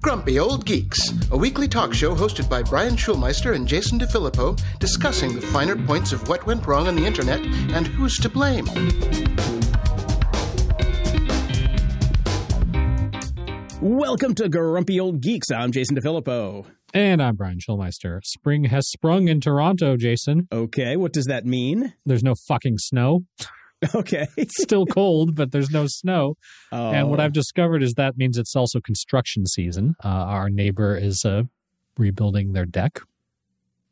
Grumpy Old Geeks, a weekly talk show hosted by Brian Schulmeister and Jason DeFilippo, discussing the finer points of what went wrong on the internet and who's to blame. Welcome to Grumpy Old Geeks. I'm Jason DeFilippo. And I'm Brian Schulmeister. Spring has sprung in Toronto, Jason. Okay, what does that mean? There's no fucking snow. Okay. It's still cold, but there's no snow. Oh, And what I've discovered is that means it's also construction season. Uh, our neighbor is uh, rebuilding their deck,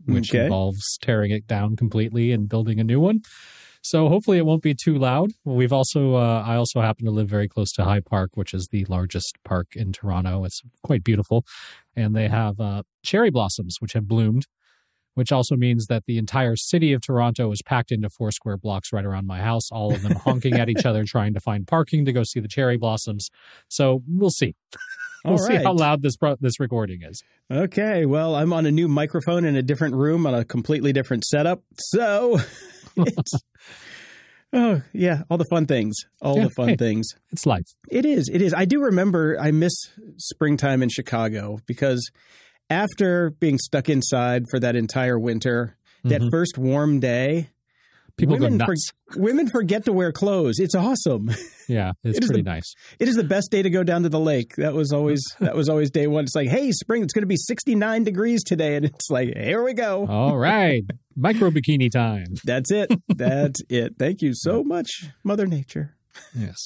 which Okay. involves tearing it down completely and building a new one. So hopefully it won't be too loud. We've also, uh, I also happen to live very close to High Park, which is the largest park in Toronto. It's quite beautiful, and they have uh, cherry blossoms which have bloomed. Which also means that the entire city of Toronto is packed into four square blocks right around my house, all of them honking at each other, trying to find parking to go see the cherry blossoms. So we'll see. We'll All see how loud this pro- this recording is. Okay, well, I'm on a new microphone in a different room on a completely different setup. So, it's, oh, yeah, all the fun things. All Yeah, the fun hey. things. It's life. It is. It is. I do remember I miss springtime in Chicago because after being stuck inside for that entire winter, that Mhm. first warm day, People women, go for- nuts. women forget to wear clothes. It's awesome. yeah, it's It pretty the- nice. It is the best day to go down to the lake. That was always that was always day one. It's like, hey, spring, it's going to be 69 degrees today, and it's like, here we go. All right, micro bikini time. That's it. That's it. Thank you so much, Mother Nature. Yes,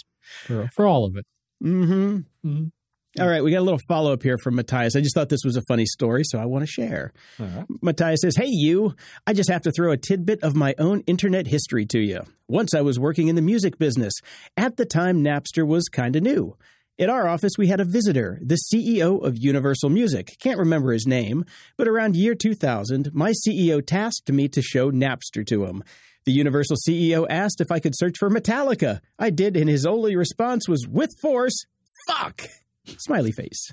for for all of it. Mm-hmm. Mhm. All right, we got a little follow up here from Matthias. I just thought this was a funny story, so I want to share. Right. Matthias says, Hey, you, I just have to throw a tidbit of my own internet history to you. Once I was working in the music business. At the time, Napster was kind of new. At our office, we had a visitor, the CEO of Universal Music. Can't remember his name, but around year 2000, my CEO tasked me to show Napster to him. The Universal CEO asked if I could search for Metallica. I did, and his only response was, with force, fuck! Smiley face.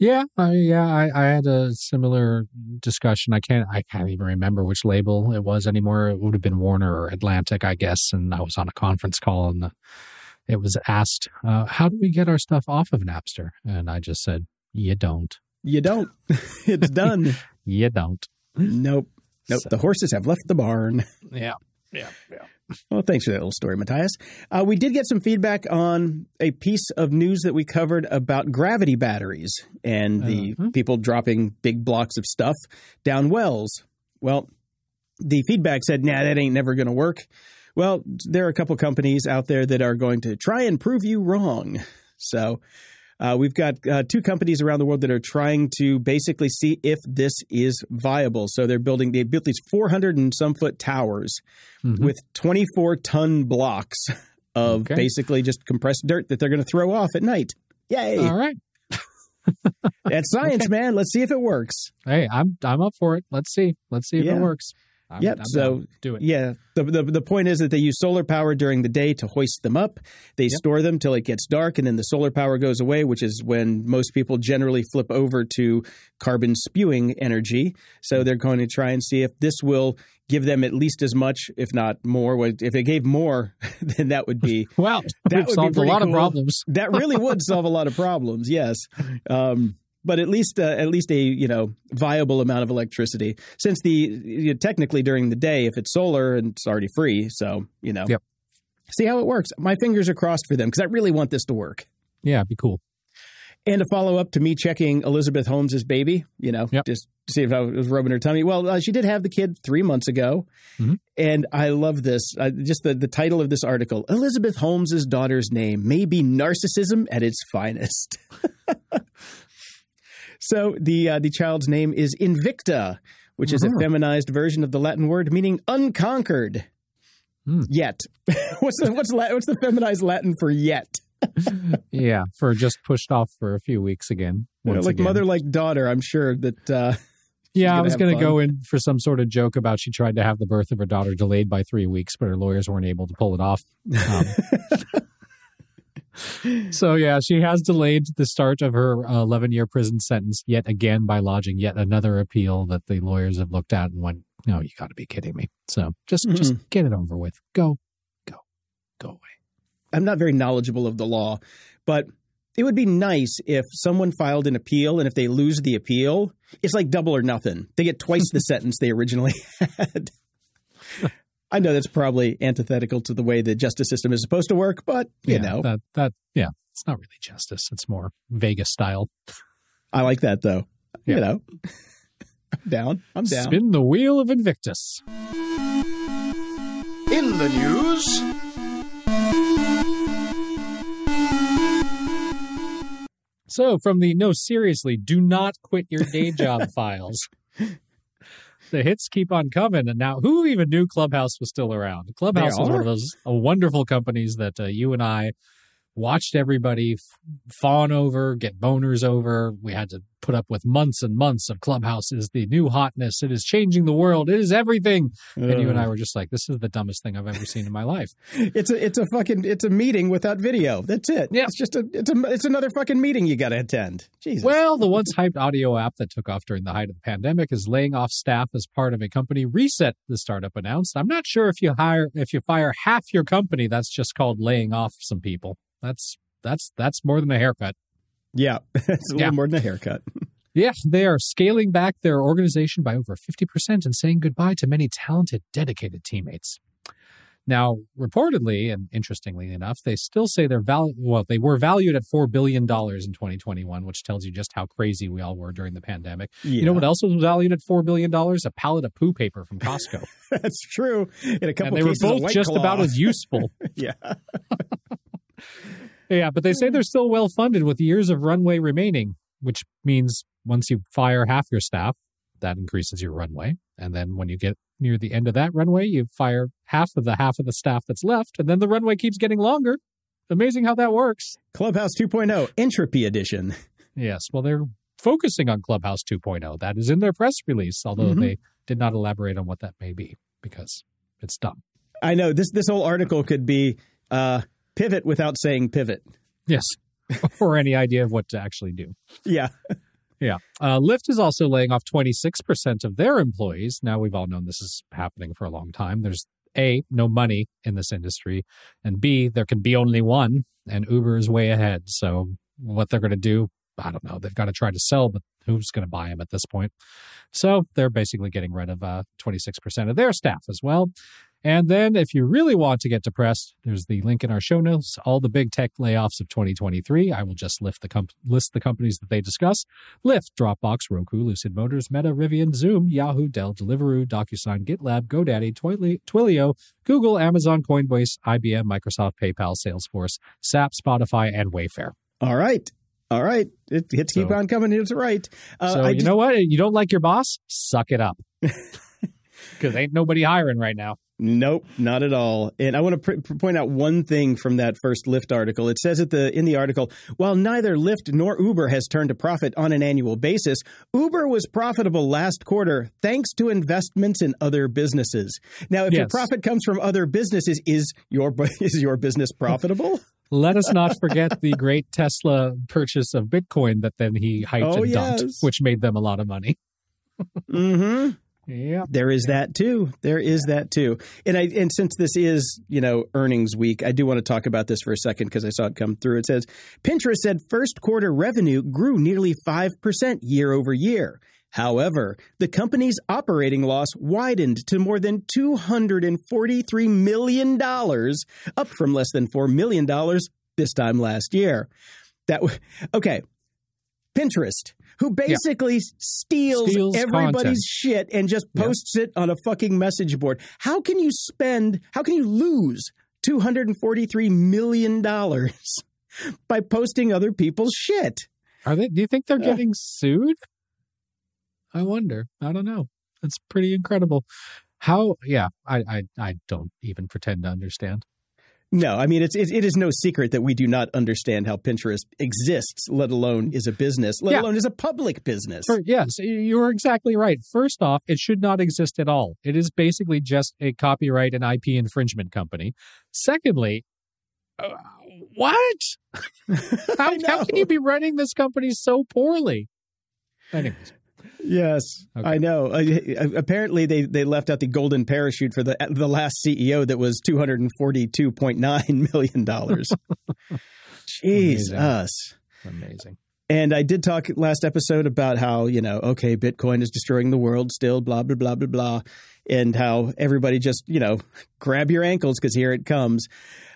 Yeah, I, yeah, I, I had a similar discussion. I can't, I can't even remember which label it was anymore. It would have been Warner or Atlantic, I guess. And I was on a conference call, and the, it was asked, uh, "How do we get our stuff off of Napster?" And I just said, "You don't. You don't. it's done. You don't." Nope. Nope. So- The horses have left the barn. Yeah, yeah, yeah. Well, thanks for that little story, Matthias. Uh, we did get some feedback on a piece of news that we covered about gravity batteries and the Uh-huh. people dropping big blocks of stuff down wells. Well, the feedback said, nah, that ain't never going to work. Well, there are a couple companies out there that are going to try and prove you wrong. So uh, we've got uh, two companies around the world that are trying to basically see if this is viable. So they're building, they built these 400 and some foot towers Mhm. with 24 ton blocks of Okay. basically just compressed dirt that they're going to throw off at night. Yay. All right. That's science, man. Let's see if it works. Hey, I'm I'm up for it. Let's see. Let's see if Yeah. it works. I'm, Yep, I'm so- down. do it. Yeah. The, the, the point is that they use solar power during the day to hoist them up. They Yep. store them till it gets dark, and then the solar power goes away, which is when most people generally flip over to carbon spewing energy. So they're going to try and see if this will give them at least as much, if not more. If it gave more, then that would be Well, That would be solved a lot cool. of problems. that really would solve a lot of problems. Yes, um, but at least uh, at least a you know viable amount of electricity. Since the you know, technically during the day, if it's solar and it's already free, so you know. Yep. See how it works. My fingers are crossed for them because I really want this to work. Yeah, it'd be cool. And a follow up to me checking Elizabeth Holmes's baby, you know, Yep. just to see if I was rubbing her tummy. Well, uh, she did have the kid three months ago. Mhm. And I love this. Uh, just the, the title of this article Elizabeth Holmes's daughter's name may be narcissism at its finest. so the, uh, the child's name is Invicta, which is a Mhm. feminized version of the Latin word meaning unconquered. Hmm. Yet. what's, the, what's, what's the feminized Latin for yet? Yeah, for just pushed off for a few weeks again. You know, like again. mother, like daughter. I'm sure that uh, Yeah, I was going to go in for some sort of joke about she tried to have the birth of her daughter delayed by three weeks, but her lawyers weren't able to pull it off. Um, so yeah, she has delayed the start of her uh, 11 year prison sentence yet again by lodging yet another appeal that the lawyers have looked at and went, "No, you got to be kidding me." So just just get it over with. Go, go, go away. I'm not very knowledgeable of the law, but it would be nice if someone filed an appeal and if they lose the appeal, it's like double or nothing. They get twice the sentence they originally had. I know that's probably antithetical to the way the justice system is supposed to work, but you yeah, know, that that yeah, it's not really justice. It's more Vegas style. I like that though. Yeah. You know, I'm down. I'm down. Spin the wheel of Invictus. In the news, So, from the no, seriously, do not quit your day job files. The hits keep on coming. And now, who even knew Clubhouse was still around? Clubhouse is one of those uh, wonderful companies that uh, you and I watched everybody fawn over, get boners over. We had to put up with months and months of Clubhouse is the new hotness. It is changing the world. It is everything. And you and I were just like, this is the dumbest thing I've ever seen in my life. It's a it's a fucking it's a meeting without video. That's it. Yeah. It's just a it's a it's another fucking meeting you got to attend. Jesus. Well, the once hyped audio app that took off during the height of the pandemic is laying off staff as part of a company reset. The startup announced. I'm not sure if you hire if you fire half your company, that's just called laying off some people. That's that's that's more than a haircut. yeah, it's a little more than a haircut. Yeah, they are scaling back their organization by over 50% and saying goodbye to many talented, dedicated teammates. Now, reportedly, and interestingly enough, they still say they're val- well, they were valued at $4 billion in 2021, which tells you just how crazy we all were during the pandemic. Yeah, You know what else was valued at $4 billion? A pallet of poo paper from Costco. That's true. In a couple and they were both just Claw. about as useful. yeah. Yeah, but they say they're still well funded with years of runway remaining, which means once you fire half your staff, that increases your runway. And then when you get near the end of that runway, you fire half of the half of the staff that's left, and then the runway keeps getting longer. Amazing how that works. Clubhouse 2.0 Entropy Edition. Yes, well, they're focusing on Clubhouse 2.0. That is in their press release, although Mhm. they did not elaborate on what that may be because it's dumb. I know this this whole article could be uh, pivot without saying pivot. Yes. or any idea of what to actually do. Yeah. Yeah. Uh, Lyft is also laying off 26% of their employees. Now, we've all known this is happening for a long time. There's A, no money in this industry, and B, there can be only one, and Uber is way ahead. So, what they're going to do, I don't know. They've got to try to sell, but who's going to buy them at this point? So, they're basically getting rid of uh, 26% of their staff as well. And then, if you really want to get depressed, there's the link in our show notes. All the big tech layoffs of 2023. I will just lift the comp- list the companies that they discuss. Lyft, Dropbox, Roku, Lucid Motors, Meta, Rivian, Zoom, Yahoo, Dell, Deliveroo, DocuSign, GitLab, GoDaddy, Twilio, Twilio, Google, Amazon, Coinbase, IBM, Microsoft, PayPal, Salesforce, SAP, Spotify, and Wayfair. All right. All right. It, hits keep on coming. It's right. Uh, so I you just- know what? You don't like your boss? Suck it up. Because ain't nobody hiring right now. Nope, not at all. And I want to pr- point out one thing from that first Lyft article. It says at the in the article, while neither Lyft nor Uber has turned a profit on an annual basis, Uber was profitable last quarter thanks to investments in other businesses. Now, if your profit comes from other businesses, is your is your business profitable? Let us not forget the great Tesla purchase of Bitcoin that then he hyped Oh, and dumped, yes. which made them a lot of money. mm-hmm. Yeah. There is that too. There is that too. And I and since this is, you know, earnings week, I do want to talk about this for a second because I saw it come through. It says Pinterest said first quarter revenue grew nearly 5% year over year. However, the company's operating loss widened to more than $243 million, up from less than $4 million this time last year. That okay. Pinterest, who basically steals, Steals everybody's content. shit and just Yeah. posts it on a fucking message board. How can you spend, how can you lose $243 million by posting other people's shit? Are they? Do you think they're Yeah. getting sued? I wonder. I don't know. That's pretty incredible. How? Yeah, I, I, I don't even pretend to understand. No, I mean, it's, it, it is no secret that we do not understand how Pinterest exists, let alone is a business, let Yeah. alone is a public business. Yes, you're exactly right. First off, it should not exist at all. It is basically just a copyright and IP infringement company. Secondly, uh, what? How, how can you be running this company so poorly? Anyways, Yes, Okay. I know. Uh, apparently, they, they left out the golden parachute for the the last CEO that was two hundred and forty two point nine million dollars. Amazing. Jesus. Amazing. And I did talk last episode about how, you know, okay, Bitcoin is destroying the world still, blah, blah, blah, blah, blah. And how everybody just, you know, grab your ankles because here it comes.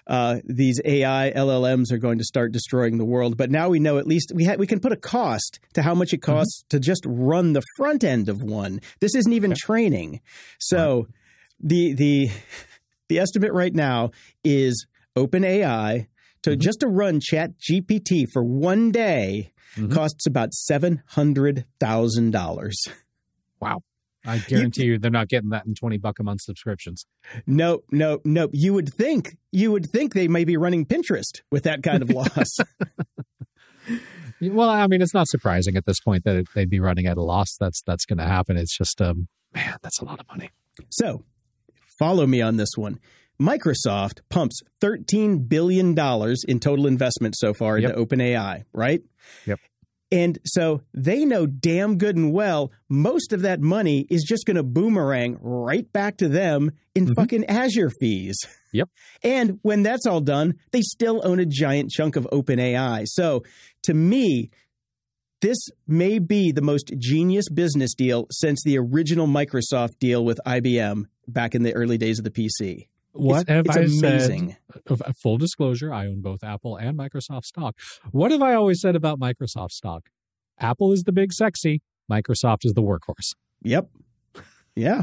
Uh, these AI LLMs are going to start destroying the world. But now we know at least we ha- we can put a cost to how much it mm-hmm. costs mm-hmm. to just run the front end of one. This isn't even okay. training. So right. the the the estimate right now is OpenAI to mm-hmm. just to run Chat GPT for one day mm-hmm. costs about seven hundred thousand dollars. Wow. I guarantee you, you, they're not getting that in 20 buck a month subscriptions. Nope, nope, nope. You would think you would think they may be running Pinterest with that kind of loss. well, I mean, it's not surprising at this point that they'd be running at a loss. That's that's going to happen. It's just um man, that's a lot of money. So, follow me on this one. Microsoft pumps $13 billion in total investment so far yep. into OpenAI, right? Yep. And so they know damn good and well most of that money is just going to boomerang right back to them in mm-hmm. fucking Azure fees. Yep. And when that's all done, they still own a giant chunk of OpenAI. So to me, this may be the most genius business deal since the original Microsoft deal with IBM back in the early days of the PC. What it's, have it's I amazing. said? Uh, full disclosure, I own both Apple and Microsoft stock. What have I always said about Microsoft stock? Apple is the big sexy, Microsoft is the workhorse. Yep. Yeah.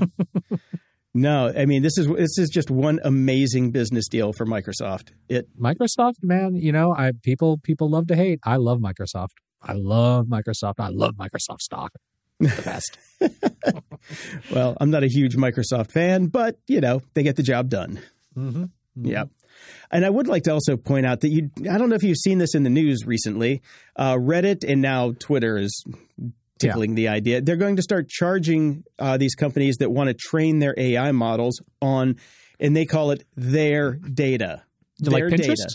no, I mean this is this is just one amazing business deal for Microsoft. It Microsoft, man, you know, I people people love to hate. I love Microsoft. I love Microsoft. I love Microsoft stock the best. well, I'm not a huge Microsoft fan, but you know they get the job done. Mm-hmm. Mm-hmm. Yeah. And I would like to also point out that you, I don't know if you've seen this in the news recently. Uh, Reddit and now Twitter is tickling yeah. the idea. They're going to start charging uh, these companies that want to train their AI models on, and they call it their data. Their like data.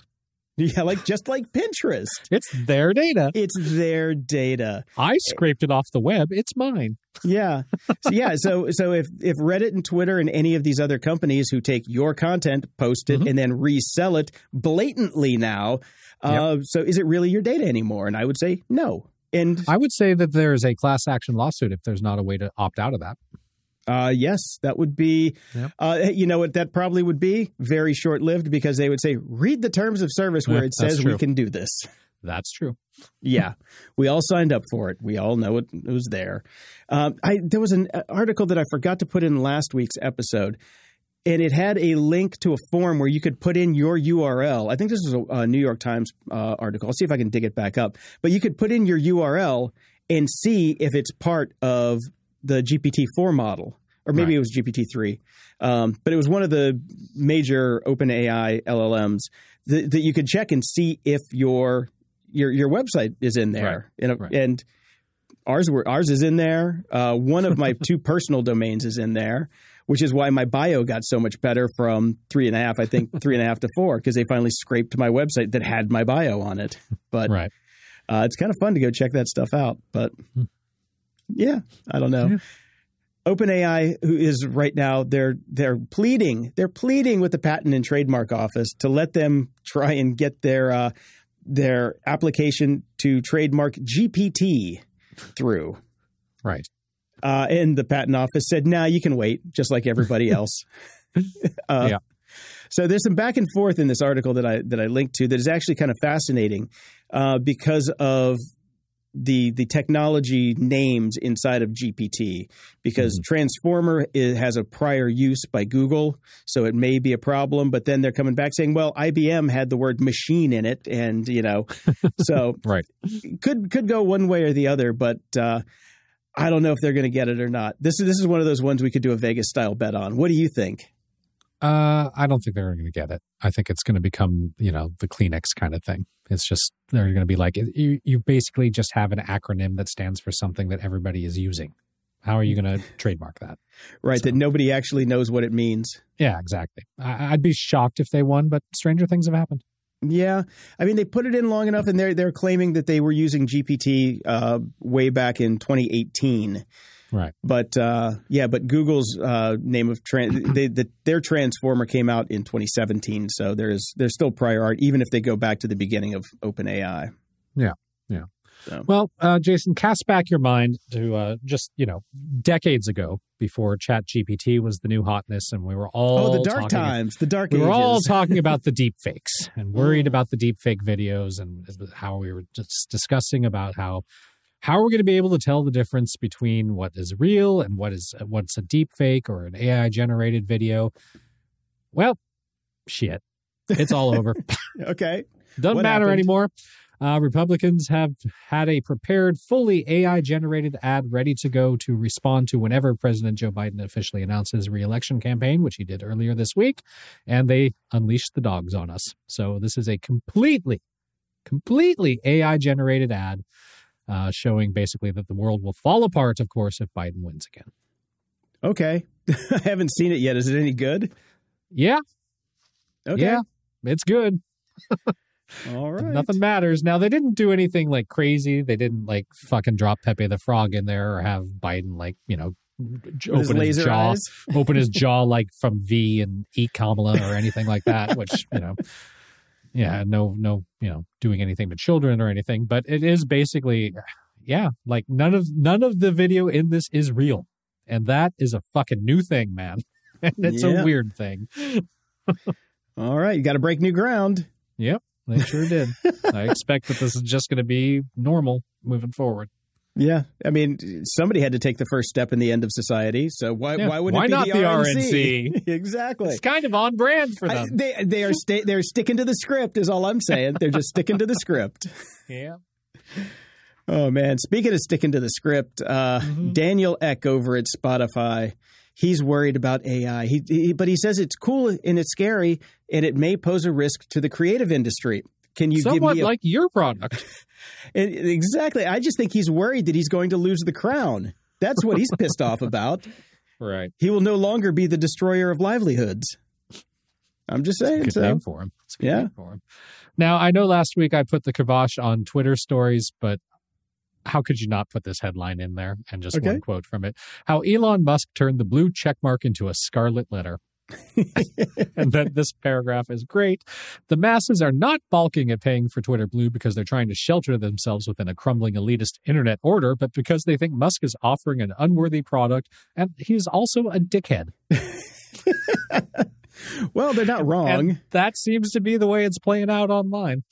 Yeah, like just like Pinterest. It's their data. It's their data. I scraped it off the web. It's mine. Yeah. So, yeah, so so if if Reddit and Twitter and any of these other companies who take your content, post it mm-hmm. and then resell it blatantly now, uh, yep. so is it really your data anymore? And I would say no. And I would say that there is a class action lawsuit if there's not a way to opt out of that. Uh, yes, that would be, yep. uh, you know what that probably would be? Very short lived because they would say, read the terms of service where yeah, it says we can do this. That's true. yeah, we all signed up for it. We all know it, it was there. Um, I there was an article that I forgot to put in last week's episode, and it had a link to a form where you could put in your URL. I think this was a, a New York Times uh, article. I'll see if I can dig it back up. But you could put in your URL and see if it's part of the GPT four model, or maybe right. it was GPT three, um, but it was one of the major OpenAI LLMs that, that, you could check and see if your your your website is in there, right. and, right. and ours were ours is in there. Uh, one of my two personal domains is in there, which is why my bio got so much better from three and a half, I think three and a half to four, because they finally scraped my website that had my bio on it. But right. uh, it's kind of fun to go check that stuff out. But hmm. Yeah, I don't know. Yeah. OpenAI, who is right now, they're they're pleading, they're pleading with the Patent and Trademark Office to let them try and get their uh, their application to trademark GPT through. Right. Uh, and the patent office said, "Nah, you can wait, just like everybody else." uh, yeah. So there's some back and forth in this article that I that I linked to that is actually kind of fascinating uh, because of the the technology names inside of GPT because mm-hmm. Transformer has a prior use by Google, so it may be a problem. But then they're coming back saying, "Well, IBM had the word machine in it," and you know, so right could could go one way or the other. But uh, I don't know if they're going to get it or not. This is this is one of those ones we could do a Vegas style bet on. What do you think? Uh, I don't think they're going to get it. I think it's going to become, you know, the Kleenex kind of thing. It's just they're going to be like you. You basically just have an acronym that stands for something that everybody is using. How are you going to trademark that? Right, so, that nobody actually knows what it means. Yeah, exactly. I, I'd be shocked if they won, but stranger things have happened. Yeah, I mean they put it in long enough, and they're they're claiming that they were using GPT uh, way back in 2018. Right. But uh, yeah, but Google's uh, name of they, the, their transformer came out in 2017, so there's there's still prior art, even if they go back to the beginning of OpenAI. Yeah. Yeah. Well, uh, Jason, cast back your mind to uh, just you know decades ago, before Chat GPT was the new hotness, and we were all oh the dark talking, times, the dark We ages. were all talking about the deep fakes and worried about the deep fake videos, and how we were just discussing about how how are we going to be able to tell the difference between what is real and what is what's a deep fake or an AI generated video. Well, shit, it's all over. okay. Doesn't What matter happened? anymore. Uh, Republicans have had a prepared, fully AI generated ad ready to go to respond to whenever President Joe Biden officially announces his reelection campaign, which he did earlier this week. And they unleashed the dogs on us. So this is a completely, completely AI generated ad uh, showing basically that the world will fall apart, of course, if Biden wins again. Okay. I haven't seen it yet. Is it any good? Yeah, Okay. yeah, it's good. All right. Nothing matters. Now they didn't do anything like crazy. They didn't like fucking drop Pepe the Frog in there or have Biden like you know With his open his jaw, open his jaw like from V and eat Kamala or anything like that. Which you know, yeah, uh, no, no, you know, doing anything to children or anything. But it is basically, yeah, like none of none of the video in this is real, and that is a fucking new thing, man. And it's Yeah. a weird thing. All right. You got to break new ground. Yep, they sure did. I expect that this is just going to be normal moving forward. Yeah. I mean, somebody had to take the first step in the end of society. So why Yeah. why wouldn't Why it be not the, the RNC? RNC? exactly. It's kind of on brand for I- them. they they are sta- they're sticking to the script is all I'm saying. They're just sticking to the script. yeah. Oh man, speaking of sticking to the script, uh, Mm-hmm. Daniel Ek over at Spotify, he's worried about AI. He, he but he says it's cool and it's scary and it may pose a risk to the creative industry. Can you Somewhat give me a, like your product. exactly? I just think he's worried that he's going to lose the crown. That's what he's pissed off about. Right. He will no longer be the destroyer of livelihoods. I'm just saying. Good So name for him. It's a good Yeah. for him. Now, I know last week I put the kibosh on Twitter stories, but how could you not put this headline in there and just Okay. one quote from it? How Elon Musk turned the blue check mark into a scarlet letter. and then this paragraph is great. The masses are not balking at paying for Twitter Blue because they're trying to shelter themselves within a crumbling elitist internet order, but because they think Musk is offering an unworthy product and he's also a dickhead. well, they're not wrong. And that seems to be the way it's playing out online.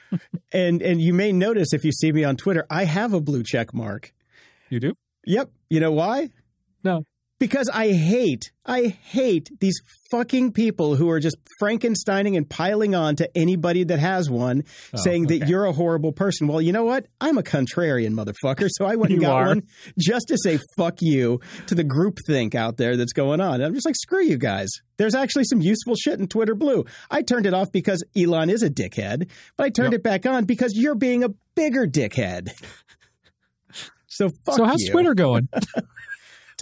and and you may notice if you see me on Twitter, I have a blue check mark. You do? Yep. You know why? No. Because I hate, I hate these fucking people who are just Frankensteining and piling on to anybody that has one, Oh, saying that you're a horrible person. Well, you know what? I'm a contrarian motherfucker, so I went and got are. one just to say fuck you to the group think out there that's going on. And I'm just like, screw you guys. There's actually some useful shit in Twitter Blue. I turned it off because Elon is a dickhead, but I turned Yep. it back on because you're being a bigger dickhead. So fuck so how's you. Twitter going?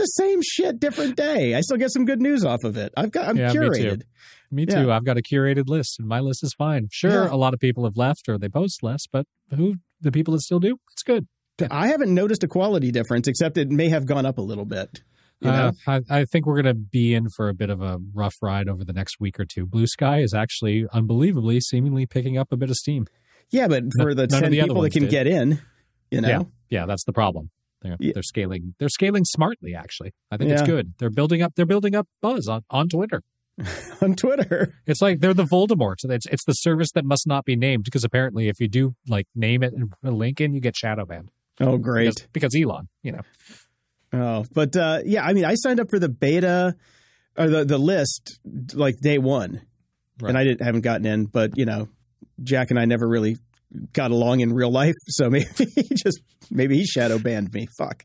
The same shit, different day. I still get some good news off of it. I've got I'm Yeah, me too. curated. Me Yeah. too. I've got a curated list, and my list is fine. Sure, Yeah. a lot of people have left or they post less, but who the people that still do, it's good. I haven't noticed a quality difference, except it may have gone up a little bit. You know? Uh, I, I think we're going to be in for a bit of a rough ride over the next week or two. Bluesky is actually unbelievably, seemingly picking up a bit of steam. yeah, but for the none ten the people that can did. get in, you know, Yeah, yeah, that's the problem. They're, Yeah. they're scaling. They're scaling smartly. Actually, I think it's good. They're building up. They're building up buzz on, on Twitter. on Twitter. It's like they're the Voldemort. It's it's the service that must not be named because apparently, if you do like name it and link in, you get shadow banned. Oh, great. Because, because Elon, you know. Oh, but uh, yeah, I mean, I signed up for the beta or the the list like day one, Right. and I didn't haven't gotten in. But you know, Jack and I never really got along in real life, so maybe he just maybe he shadow banned me. Fuck,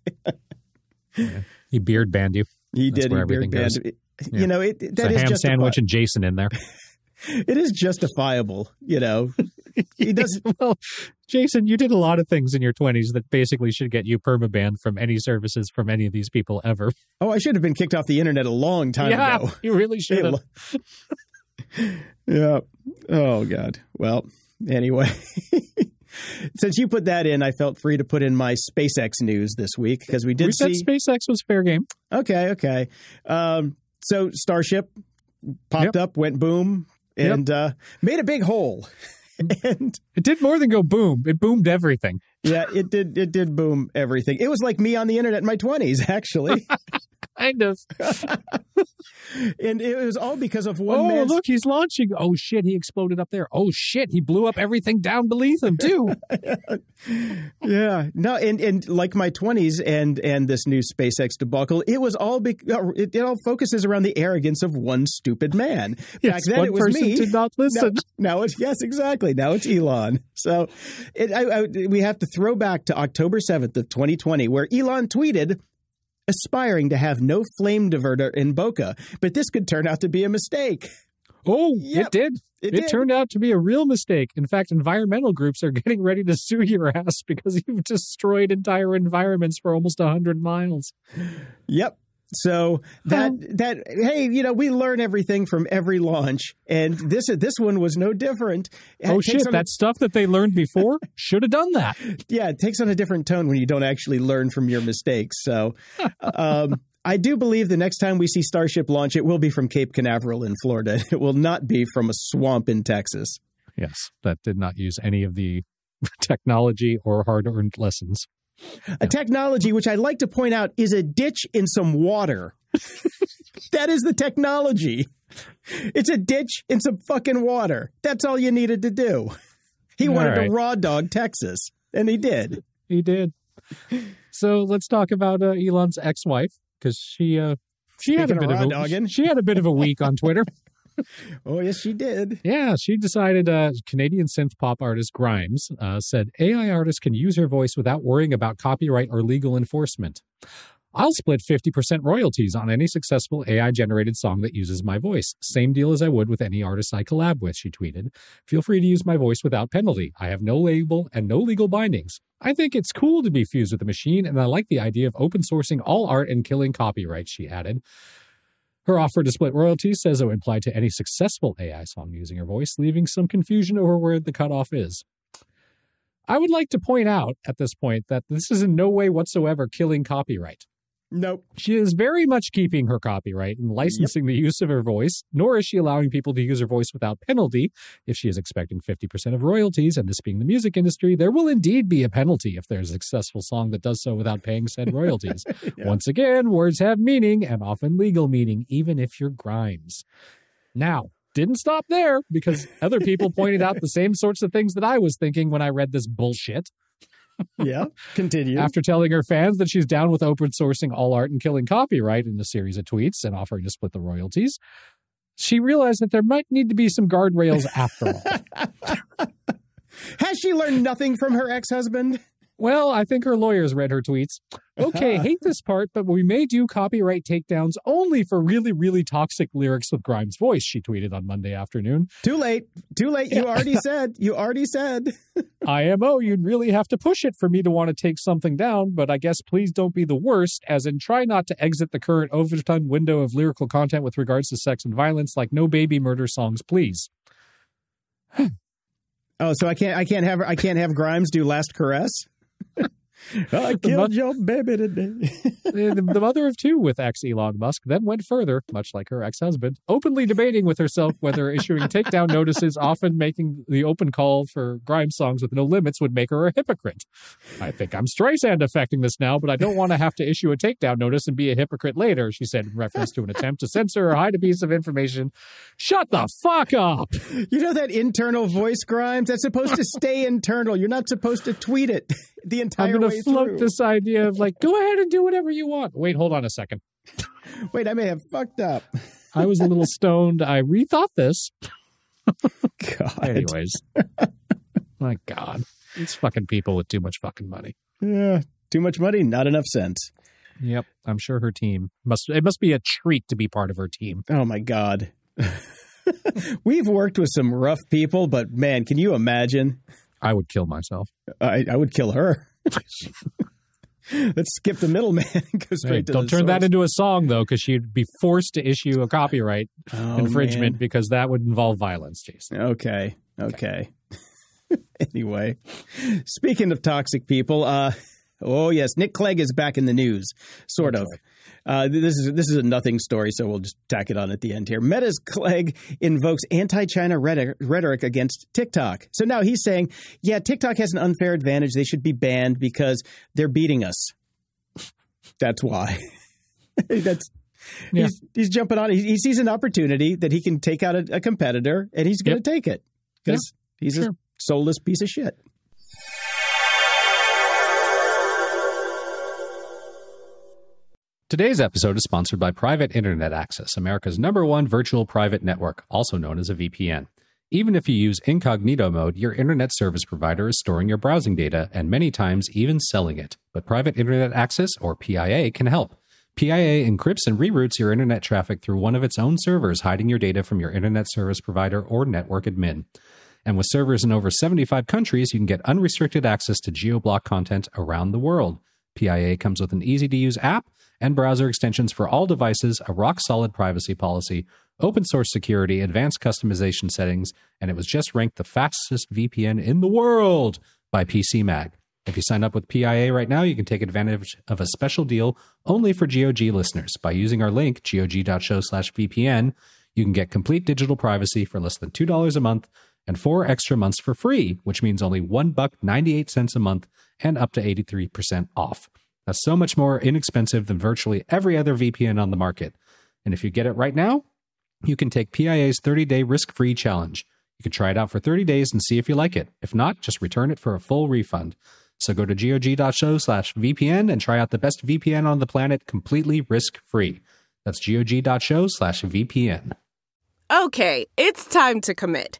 He beard banned you. he That's did. where He beard everything banned. Yeah. You know, it, It's that a is ham justifi- sandwich and Jason in there. It is justifiable. You know, he does. well, Jason, you did a lot of things in your twenties that basically should get you permabanned from any services from any of these people ever. Oh, I should have been kicked off the internet a long time yeah, ago. you really should have. yeah. Oh God. Well, anyway, since you put that in, I felt free to put in my SpaceX news this week because we did We said see. SpaceX was fair game. okay. Okay. Um, so Starship popped Yep. up, went boom, and uh, made a big hole. and It did more than go boom. It boomed everything. Yeah, it did. It did boom everything. It was like me on the internet in my twenties, actually. kind of. and it was all because of one oh, man. look, he's launching. Oh shit, he exploded up there. Oh shit, he blew up everything down beneath him too. yeah, no, and and like my twenties and and this new SpaceX debacle, it was all be, uh, it, it all focuses around the arrogance of one stupid man. Back yes, then, one it was person me. did not listen. Now, now it's yes, exactly. Now it's Elon. So it, I, I, we have to throw back to October seventh of 2020, where Elon tweeted aspiring to have no flame diverter in Boca, but this could turn out to be a mistake. Oh, Yep, it did. it It, did. turned out to be a real mistake. In fact, environmental groups are getting ready to sue your ass because you've destroyed entire environments for almost 100 miles. Yep. So that that hey, you know, we learn everything from every launch, and this this one was no different. It oh, shit. on a- That stuff that they learned before should have done that. yeah, it takes on a different tone when you don't actually learn from your mistakes. So, um, I do believe the next time we see Starship launch, it will be from Cape Canaveral in Florida. It will not be from a swamp in Texas. Yes, that did not use any of the technology or hard earned lessons. A technology which I'd like to point out is a ditch in some water. that is the technology. It's a ditch in some fucking water. That's all you needed to do. He wanted right. to raw dog Texas, and he did. He did. So let's talk about uh, Elon's ex-wife because she uh, she had a bit of of a dogging. she had a bit of a week on Twitter. Oh, yes, she did. Yeah, she decided uh, Canadian synth pop artist Grimes uh, said AI artists can use her voice without worrying about copyright or legal enforcement. I'll split 50% royalties on any successful AI generated song that uses my voice. Same deal as I would with any artist I collab with, she tweeted. Feel free to use my voice without penalty. I have no label and no legal bindings. I think it's cool to be fused with a machine, and I like the idea of open sourcing all art and killing copyright, she added. Her offer to split royalties says it would apply to any successful AI song using her voice, leaving some confusion over where the cutoff is. I would like to point out at this point that this is in no way whatsoever killing copyright. Nope. She is very much keeping her copyright and licensing the use of her voice, nor is she allowing people to use her voice without penalty. If she is expecting 50% of royalties, and this being the music industry, there will indeed be a penalty if there's a successful song that does so without paying said royalties. Yeah. Once again, words have meaning and often legal meaning, even if you're Grimes. Now, didn't stop there because other people pointed out the same sorts of things that I was thinking when I read this bullshit. Yeah. Continue. After telling her fans that she's down with open sourcing all art and killing copyright in a series of tweets and offering to split the royalties, she realized that there might need to be some guardrails after all. Has she learned nothing from her ex husband? Well, I think her lawyers read her tweets. Okay, hate this part, but we may do copyright takedowns only for really, really toxic lyrics with Grimes' voice, she tweeted on Monday afternoon. Too late. Too late. You already said. You already said. IMO, you'd really have to push it for me to want to take something down, but I guess please don't be the worst, as in try not to exit the current Overton window of lyrical content with regards to sex and violence, like no baby murder songs, please. Oh, so I can't. I can't have. I can't have Grimes do "Last Caress." Uh, I killed your baby today. the, the mother of two with ex Elon Musk then went further, much like her ex husband, openly debating with herself whether issuing takedown notices, often making the open call for Grimes songs with no limits, would make her a hypocrite. I think I'm Streisand affecting this now, but I don't want to have to issue a takedown notice and be a hypocrite later, she said in reference to an attempt to censor or hide a piece of information. Shut the fuck up! You know that internal voice, Grimes? That's supposed to stay internal. You're not supposed to tweet it the entire I'm going to float through. this idea of like, go ahead and do whatever you want. Wait, hold on a second. Wait, I may have fucked up. I was a little stoned. I rethought this. God. Anyways, my God, these fucking people with too much fucking money. Yeah. Too much money, not enough sense. Yep, I'm sure her team must. It must be a treat to be part of her team. Oh my God. We've worked with some rough people, but man, can you imagine? I would kill myself. I, I would kill her. Let's skip the middleman and go straight Hey, don't turn that into a song though, because she'd be forced to issue a copyright Oh, infringement man. because that would involve violence. Jason. Okay. Okay. anyway, speaking of toxic people, uh, oh yes, Nick Clegg is back in the news, sort of. Uh, this is this is a nothing story, so we'll just tack it on at the end here. Meta's Clegg invokes anti-China rhetoric, rhetoric against TikTok. So now he's saying, yeah, TikTok has an unfair advantage. They should be banned because they're beating us. That's why. That's yeah. he's, he's jumping on. He, he, sees an opportunity that he can take out a, a competitor, and he's going to yep. take it because yeah, he's sure. a soulless piece of shit. Today's episode is sponsored by Private Internet Access, America's number one virtual private network, also known as a VPN. Even if you use incognito mode, your internet service provider is storing your browsing data and many times even selling it. But Private Internet Access, or PIA, can help. PIA encrypts and reroutes your internet traffic through one of its own servers, hiding your data from your internet service provider or network admin. And with servers in over 75 countries, you can get unrestricted access to geoblock content around the world. PIA comes with an easy to use app and browser extensions for all devices, a rock solid privacy policy, open source security, advanced customization settings, and it was just ranked the fastest VPN in the world by PC Mag. If you sign up with PIA right now, you can take advantage of a special deal only for GOG listeners. By using our link, gog.show slash VPN, you can get complete digital privacy for less than $2 a month and four extra months for free, which means only one buck 98 cents a month and up to 83% off. That's so much more inexpensive than virtually every other VPN on the market. And if you get it right now, you can take PIA's 30 day risk free challenge. You can try it out for 30 days and see if you like it. If not, just return it for a full refund. So go to gog.show slash VPN and try out the best VPN on the planet completely risk free. That's gog.show slash VPN. Okay, it's time to commit.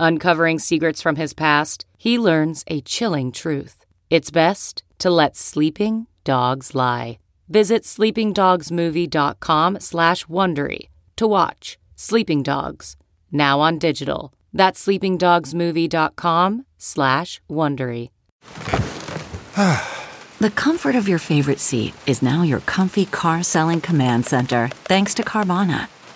Uncovering secrets from his past, he learns a chilling truth. It's best to let sleeping dogs lie. Visit sleepingdogsmovie.com slash Wondery to watch Sleeping Dogs, now on digital. That's sleepingdogsmovie.com slash Wondery. the comfort of your favorite seat is now your comfy car selling command center, thanks to Carvana.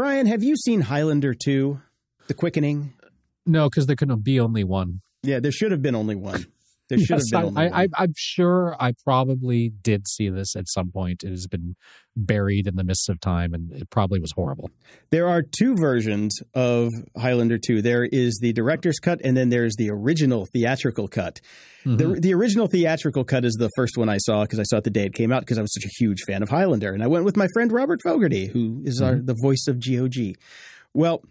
Brian, have you seen Highlander 2? The Quickening? No, because there could be only one. Yeah, there should have been only one. There should yes, have been I, I, I'm sure I probably did see this at some point. It has been buried in the mists of time, and it probably was horrible. There are two versions of Highlander 2. There is the director's cut, and then there's the original theatrical cut. Mm-hmm. The, the original theatrical cut is the first one I saw because I saw it the day it came out because I was such a huge fan of Highlander. And I went with my friend Robert Fogarty, who is mm-hmm. our, the voice of GOG. Well,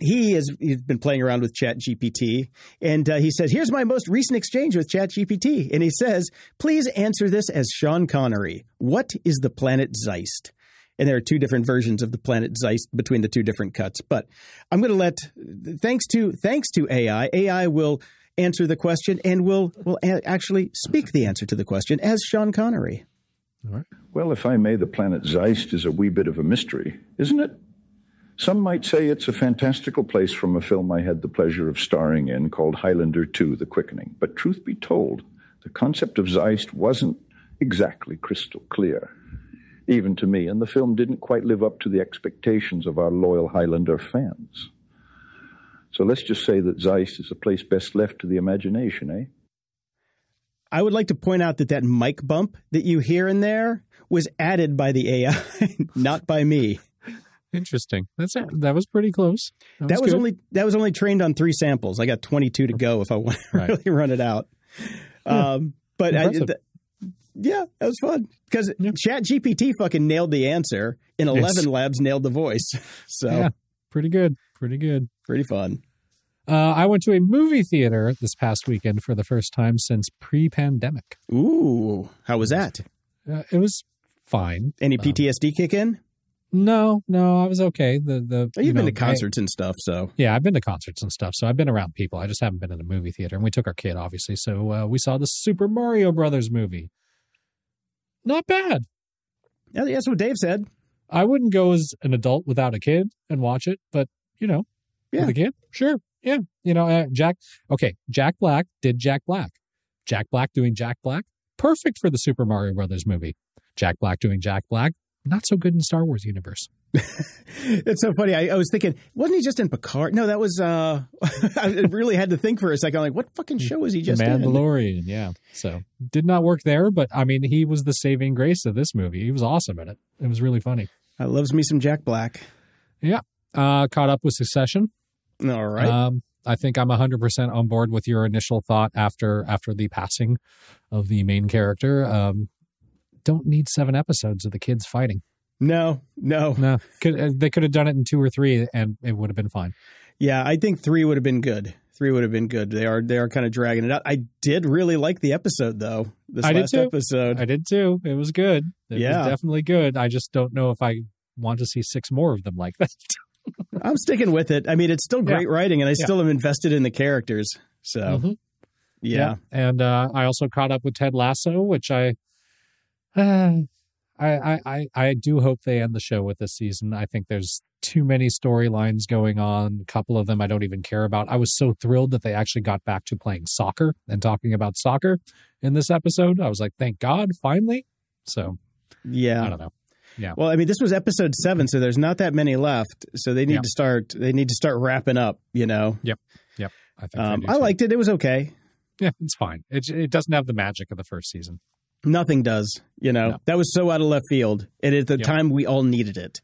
he has he's been playing around with Chat GPT, and uh, he says, "Here's my most recent exchange with Chat GPT." And he says, "Please answer this as Sean Connery. What is the planet Zeist?" And there are two different versions of the planet Zeist between the two different cuts. But I'm going to let, thanks to thanks to AI, AI will answer the question and will will a- actually speak the answer to the question as Sean Connery. All right. Well, if I may, the planet Zeist is a wee bit of a mystery, isn't it? Some might say it's a fantastical place from a film I had the pleasure of starring in called Highlander 2 The Quickening. But truth be told, the concept of Zeist wasn't exactly crystal clear, even to me, and the film didn't quite live up to the expectations of our loyal Highlander fans. So let's just say that Zeist is a place best left to the imagination, eh? I would like to point out that that mic bump that you hear in there was added by the AI, not by me. Interesting. That's it. that was pretty close. That was, good. only that was only trained on three samples. I got 22 to go if I want to Right. really run it out. Um, but I, th- yeah, that was fun because Chat GPT fucking nailed the answer, and Yes. Eleven Labs nailed the voice. So Yeah, pretty good. Pretty good. pretty fun. Uh, I went to a movie theater this past weekend for the first time since pre-pandemic. Ooh, how was that? Uh, it was fine. Any Um, PTSD kick in? No, no, I was okay. The the Oh, you've you been know, to concerts and stuff, so yeah, I've been to concerts and stuff, so I've been around people. I just haven't been in a movie theater. And we took our kid, obviously, so uh, we saw the Super Mario Brothers movie. Not bad. yeah, that's what Dave said. I wouldn't go as an adult without a kid and watch it, but you know, Yeah. with a kid, sure, yeah. You know, uh, Jack. Okay, Jack Black did Jack Black. Jack Black doing Jack Black, perfect for the Super Mario Brothers movie. Jack Black doing Jack Black, not so good in Star Wars universe. It's so funny. I, I was thinking, wasn't he just in Picard? No, that was. uh I really had to think for a second. Like, what fucking show was he just in? Mandalorian, yeah. So did not work there, but I mean, he was the saving grace of this movie. He was awesome in it. It was really funny. I loves me some Jack Black. Yeah. Uh, caught up with Succession. All right. Um, I think I'm 100% on board with your initial thought after after the passing of the main character. Um, don't need seven episodes of the kids fighting. no, no. No, could, uh, they could have done it in two or three, and it would have been fine. Yeah, I think three would have been good. Three would have been good. They are they are kind of dragging it out. I did really like the episode though. This I did last too. episode. I did too. It was good. It Yeah. was definitely good. I just don't know if I want to see six more of them like that. I'm sticking with it. I mean, it's still great writing, and I Yeah. still am invested in the characters. So Mhm. yeah. And uh, I also caught up with Ted Lasso, which I, I, I, I, do hope they end the show with this season. I think there's too many storylines going on. A couple of them I don't even care about. I was so thrilled that they actually got back to playing soccer and talking about soccer in this episode. I was like, thank God, finally. So yeah, I don't know. Yeah. Well, I mean, this was episode seven, so there's not that many left. So they need Yeah. to start. They need to start wrapping up. You know. Yep. Yep. I think Um, I liked it. It was okay. Yeah, it's fine. It it doesn't have the magic of the first season. Nothing does. You know. No. That was so out of left field, and at the Yep. time we all needed it.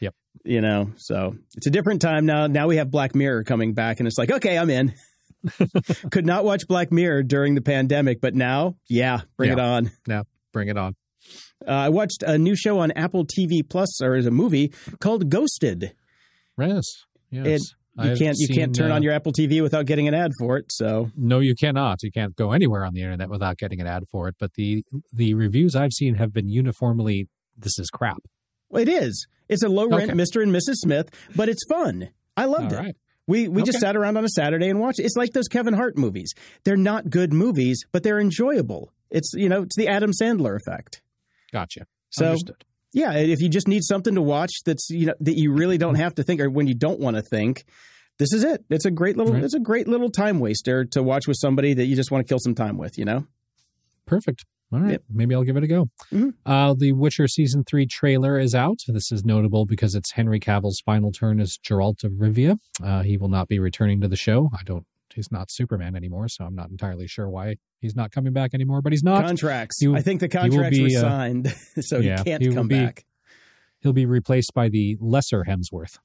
Yep. You know. So it's a different time now. Now we have Black Mirror coming back, and it's like, okay, I'm in. Could not watch Black Mirror during the pandemic, but now, yeah, bring it on. Now, bring it on. Uh, I watched a new show on Apple TV Plus, or is a movie called Ghosted. Yes. Yes. It, you I've can't you can't turn uh, on your Apple TV without getting an ad for it. So No, you cannot. You can't go anywhere on the internet without getting an ad for it. But the the reviews I've seen have been uniformly this is crap. well, it is. It's a low rent Okay. Mr. and Mrs. Smith, but it's fun. I loved All it. right. We we just sat around on a Saturday and watched. It's like those Kevin Hart movies. They're not good movies, but they're enjoyable. It's you know it's the Adam Sandler effect. Gotcha. So Understood. Yeah, if you just need something to watch that's you know that you really don't have to think, or when you don't want to think, this is it. It's a great little Right. it's a great little time waster to watch with somebody that you just want to kill some time with. You know. Perfect. All right. Yep. Maybe I'll give it a go. Mhm. Uh, the Witcher season three trailer is out. This is notable because it's Henry Cavill's final turn as Geralt of Rivia. Uh, he will not be returning to the show. I don't. He's not Superman anymore, so I'm not entirely sure why he's not coming back anymore. But he's not. contracts. he I think the contracts were be, uh, signed, so yeah, he can't he come be- back. He'll be replaced by the lesser Hemsworth,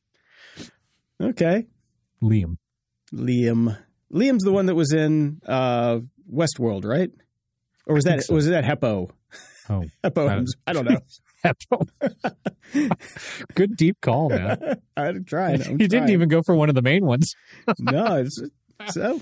Okay, Liam. Liam. Liam's the one that was in uh, Westworld, right? Or was that so. was that Heppo? Oh, Heppo. I don't- I don't know. Good deep call, man. I'm trying. I'm he didn't even go for one of the main ones. No, it's, so.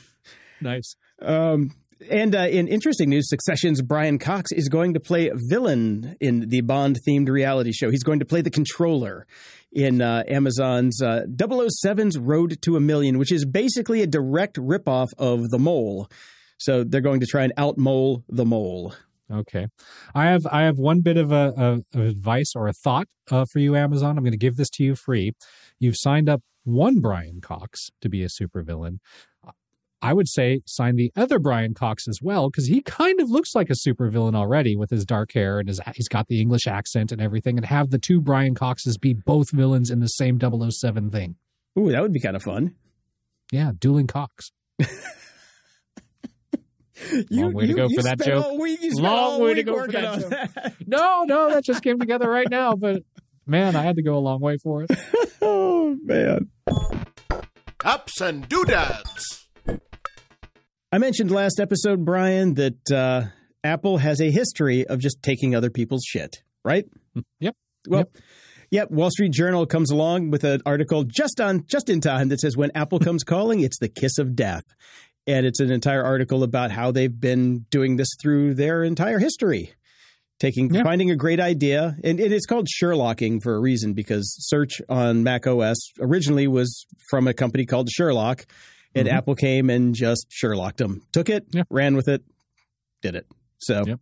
Nice. Um, and uh, in interesting news, Succession's Brian Cox is going to play villain in the Bond themed reality show. He's going to play the controller in uh, Amazon's uh, 007's Road to a Million, which is basically a direct ripoff of The Mole. So they're going to try and outmole the mole. Okay, I have I have one bit of a, a of advice or a thought uh, for you, Amazon. I'm going to give this to you free. You've signed up one Brian Cox to be a supervillain. I would say sign the other Brian Cox as well because he kind of looks like a supervillain already with his dark hair and his he's got the English accent and everything. And have the two Brian Coxes be both villains in the same 007 thing. Ooh, that would be kind of fun. Yeah, dueling cocks. Long way to go for that joke. week- Long way to go for that joke. that. No, no, that just came together right now. But man, I had to go a long way for it. Oh man. Ups and doodads. I mentioned last episode, Brian, that uh, Apple has a history of just taking other people's shit, right? Yep. Well, Yep. yep. Wall Street Journal comes along with an article just on just in time that says when Apple comes calling, it's the kiss of death, and it's an entire article about how they've been doing this through their entire history, taking Yeah. finding a great idea, and, and it's called Sherlocking for a reason because search on Mac OS originally was from a company called Sherlock, and Mhm. Apple came and just Sherlocked them, took it, Yeah. ran with it, did it. So Yep.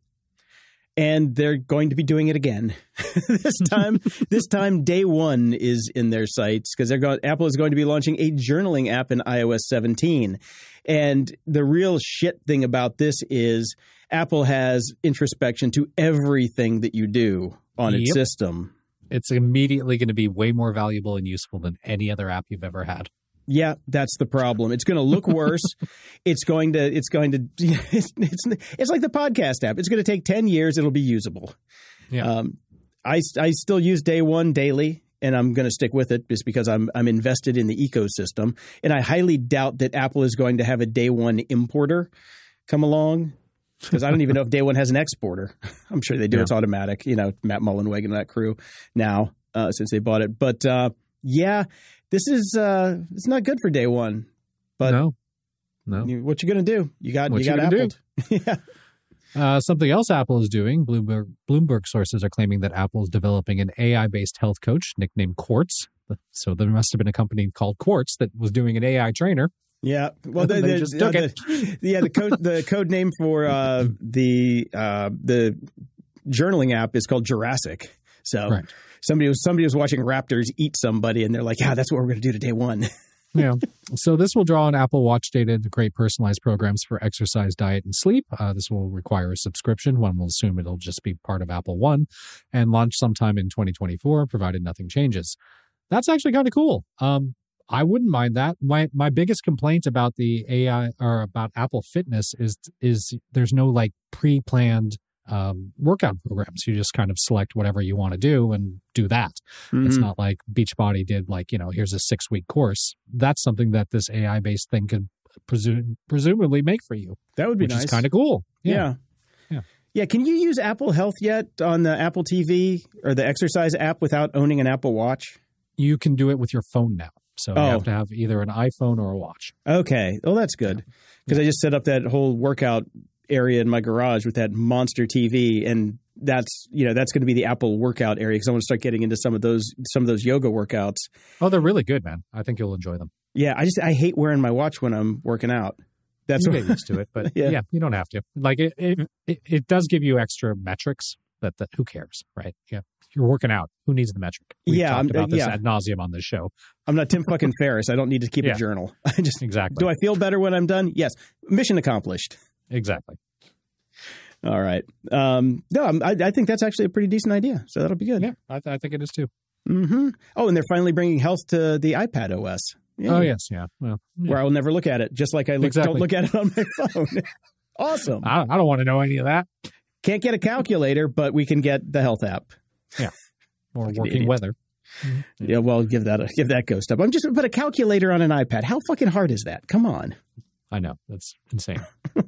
and they're going to be doing it again. this time, this time, day one is in their sights because they're going. Apple is going to be launching a journaling app in iOS 17, and the real shit thing about this is Apple has introspection to everything that you do on its system. It's immediately going to be way more valuable and useful than any other app you've ever had. Yeah, that's the problem. It's going to look worse. it's going to. It's going to. It's, it's it's like the podcast app. It's going to take ten years. It'll be usable. Yeah. Um, I I still use Day One daily, and I'm going to stick with it just because I'm I'm invested in the ecosystem, and I highly doubt that Apple is going to have a Day One importer come along. Because I don't even know if Day One has an exporter. I'm sure they do. Yeah. It's automatic. You know, Matt Mullenweg and that crew now uh, since they bought it. But uh, yeah, this is uh, it's not good for Day One. But no, no. you- what you gonna do? You got What you got Apple. yeah. Uh, something else Apple is doing. Bloomberg Bloomberg sources are claiming that Apple is developing an AI-based health coach nicknamed Quartz. So there must have been a company called Quartz that was doing an AI trainer. Yeah. Well, They the, the, just uh, took the- yeah, the code the code name for uh, the uh, the journaling app is called Jurassic. So Right. somebody was somebody was watching raptors eat somebody, and they're like, "Yeah, that's what we're going to do to day one." Yeah. so this will draw on Apple Watch data to create personalized programs for exercise, diet, and sleep. Uh, this will require a subscription. One will assume it'll just be part of Apple One and launch sometime in 2024, provided nothing changes. That's actually kind of cool. Um, I wouldn't mind that. My my biggest complaint about the AI or about Apple Fitness is is there's no like pre-planned um, workout programs. You just kind of select whatever you want to do and do that. It's Mhm. not like Beachbody did, like, you know, here's a six week course. That's something that this AI based thing could presume, presumably make for you, That would be which nice. is kind of cool. yeah. Yeah. Yeah. Can you use Apple Health yet on the Apple TV or the exercise app without owning an Apple Watch? You can do it with your phone now. So Oh. you have oh. to have either an iPhone or a watch. Okay. Oh, that's good. Because I just set up that whole workout area in my garage with that monster TV, and that's you know that's going to be the Apple workout area because I want to start getting into some of those some of those yoga workouts. Oh, they're really good, man. I think you'll enjoy them. Yeah, I just I hate wearing my watch when I'm working out. That's you what, get used to it, but Yeah. yeah. you don't have to. Like it, it, it, it does give you extra metrics. That, that who cares, right? Yeah, you're working out. Who needs the metric? We've Yeah, talked I'm- about this yeah. ad nauseum on this show. I'm not Tim fucking Ferriss. I don't need to keep Yeah. a journal. I just Exactly. do I feel better when I'm done? Yes, mission accomplished. Exactly. All right. Um, no, I, I think that's actually a pretty decent idea. So that'll be good. Yeah, I, I think it is too. Mm-hmm. Oh, and they're finally bringing health to the iPad OS. Oh yes, yeah. Well, yeah. where I will never look at it, just like I look, Exactly. don't look at it on my phone. awesome. I, I don't want to know any of that. Can't get a calculator, but we can get the health app. Or Fucking working weather. Yeah, well, give that a, give that ghost up. I'm just gonna put a calculator on an iPad. How fucking hard is that? Come on. I know that's insane.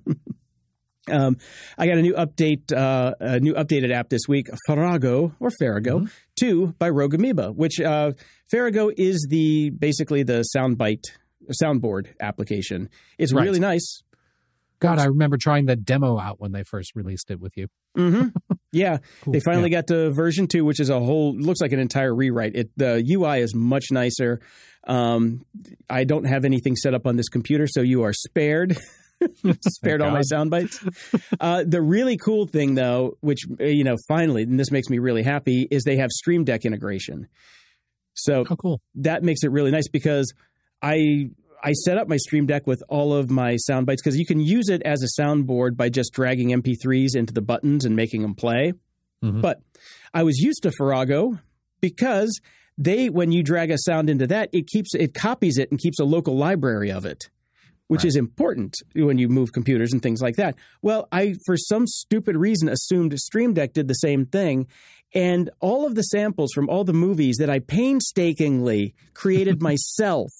Um, I got a new update, uh, a new updated app this week, Farrago or Farrago Mm-hmm. two by Rogue Amoeba, which uh, Farrago is the basically the soundbite soundboard application. It's Right. really nice. God, I remember trying the demo out when they first released it with you. hmm Yeah, Cool. they finally got to version two, which is a whole looks like an entire rewrite. It the UI is much nicer. Um, I don't have anything set up on this computer, so you are spared. spared all my sound bites. Uh, the really cool thing, though, which uh, you know, finally, and this makes me really happy, is they have Stream Deck integration. So Oh, cool. that makes it really nice because I I set up my Stream Deck with all of my sound bites because you can use it as a soundboard by just dragging MP3s into the buttons and making them play. Mhm. But I was used to Farrago because they when you drag a sound into that, it keeps it copies it and keeps a local library of it which right. is important when you move computers and things like that. Well, I, for some stupid reason, assumed Stream Deck did the same thing. And all of the samples from all the movies that I painstakingly created myself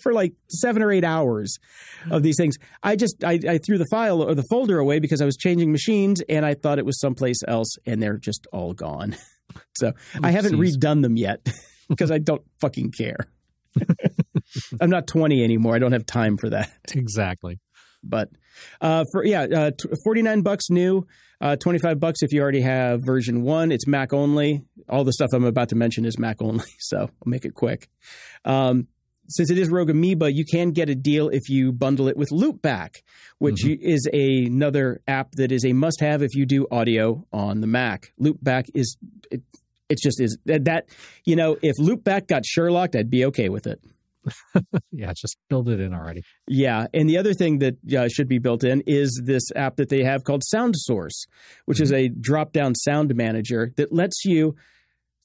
for like seven or eight hours of these things, I just I, I threw the file or the folder away because I was changing machines and I thought it was someplace else, and they're just all gone. so I haven't redone them yet because I don't fucking care. I'm not 20 anymore. I don't have time for that. Exactly. But uh, for yeah, uh, 49 bucks new, uh, 25 bucks if you already have version one. It's Mac only. All the stuff I'm about to mention is Mac only, so I'll make it quick. Um, since it is Rogue Amoeba, you can get a deal if you bundle it with Loopback, which mm-hmm. is a, another app that is a must-have if you do audio on the Mac. Loopback is it, it's just is that you know if Loopback got Sherlocked, I'd be okay with it. yeah, just build it in already. Yeah, and the other thing that uh, should be built in is this app that they have called SoundSource, which mm-hmm. is a drop-down sound manager that lets you,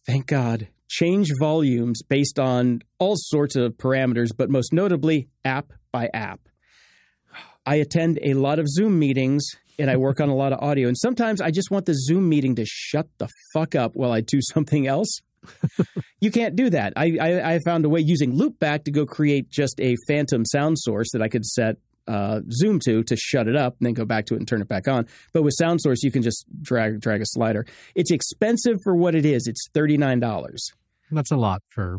thank God, change volumes based on all sorts of parameters, but most notably app by app. I attend a lot of Zoom meetings and I work on a lot of audio. And sometimes I just want the Zoom meeting to shut the fuck up while I do something else. you can't do that. I, I, I, found a way using Loopback to go create just a phantom sound source that I could set uh, Zoom to to shut it up and then go back to it and turn it back on. But with SoundSource, you can just drag drag a slider. It's expensive for what it is. It's thirty nine dollars. That's a lot for.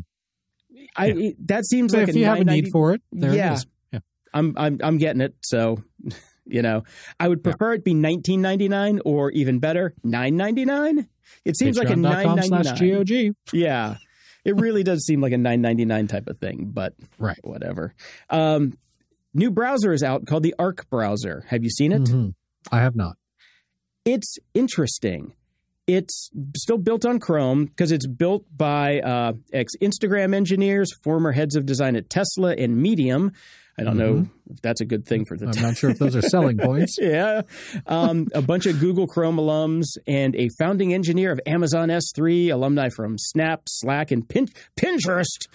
I yeah. that seems like if you have a need for it, yeah, yeah. I'm I'm I'm getting it. So you know, I would prefer yeah. it be nineteen ninety nine or even better nine ninety nine. It seems like a nine ninety nine. GOG. Yeah, it really does seem like a nine ninety nine type of thing. But right, whatever. Um, new browser is out called the Arc browser. Have you seen it? Mm-hmm. I have not. It's interesting. It's still built on Chrome because it's built by uh, ex Instagram engineers, former heads of design at Tesla and Medium. I don't mm-hmm. know if that's a good thing for the. I'm t- not sure if those are selling points. yeah, um, a bunch of Google Chrome alums and a founding engineer of Amazon S3, alumni from Snap, Slack, and Pin- Pinterest.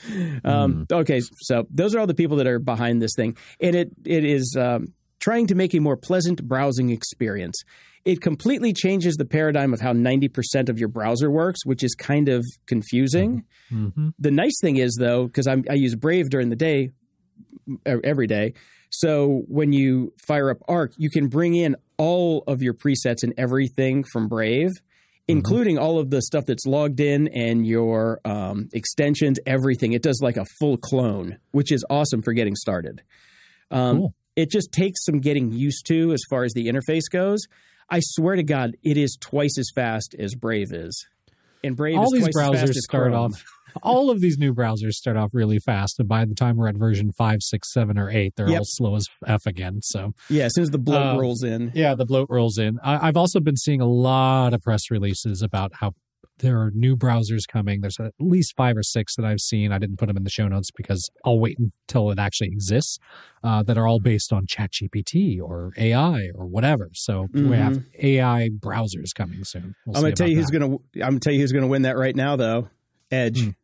Um, mm. Okay, so those are all the people that are behind this thing, and it it is um, trying to make a more pleasant browsing experience. It completely changes the paradigm of how 90% of your browser works, which is kind of confusing. Mm-hmm. The nice thing is, though, because I use Brave during the day, every day. So when you fire up Arc, you can bring in all of your presets and everything from Brave, mm-hmm. including all of the stuff that's logged in and your um, extensions, everything. It does like a full clone, which is awesome for getting started. Um, cool. It just takes some getting used to as far as the interface goes. I swear to God, it is twice as fast as Brave is. And Brave all is these browsers start off all of these new browsers start off really fast, and by the time we're at version five, six, seven, or eight, they're yep. all slow as f again. So yeah, as soon as the bloat uh, rolls in, yeah, the bloat rolls in. I, I've also been seeing a lot of press releases about how there are new browsers coming. There's at least five or six that I've seen. I didn't put them in the show notes because I'll wait until it actually exists. Uh, that are all based on ChatGPT or AI or whatever. So mm-hmm. we have. AI browsers coming soon. We'll I'm going to tell you who's going to. I'm to tell you who's to win that right now, though. Edge. Mm.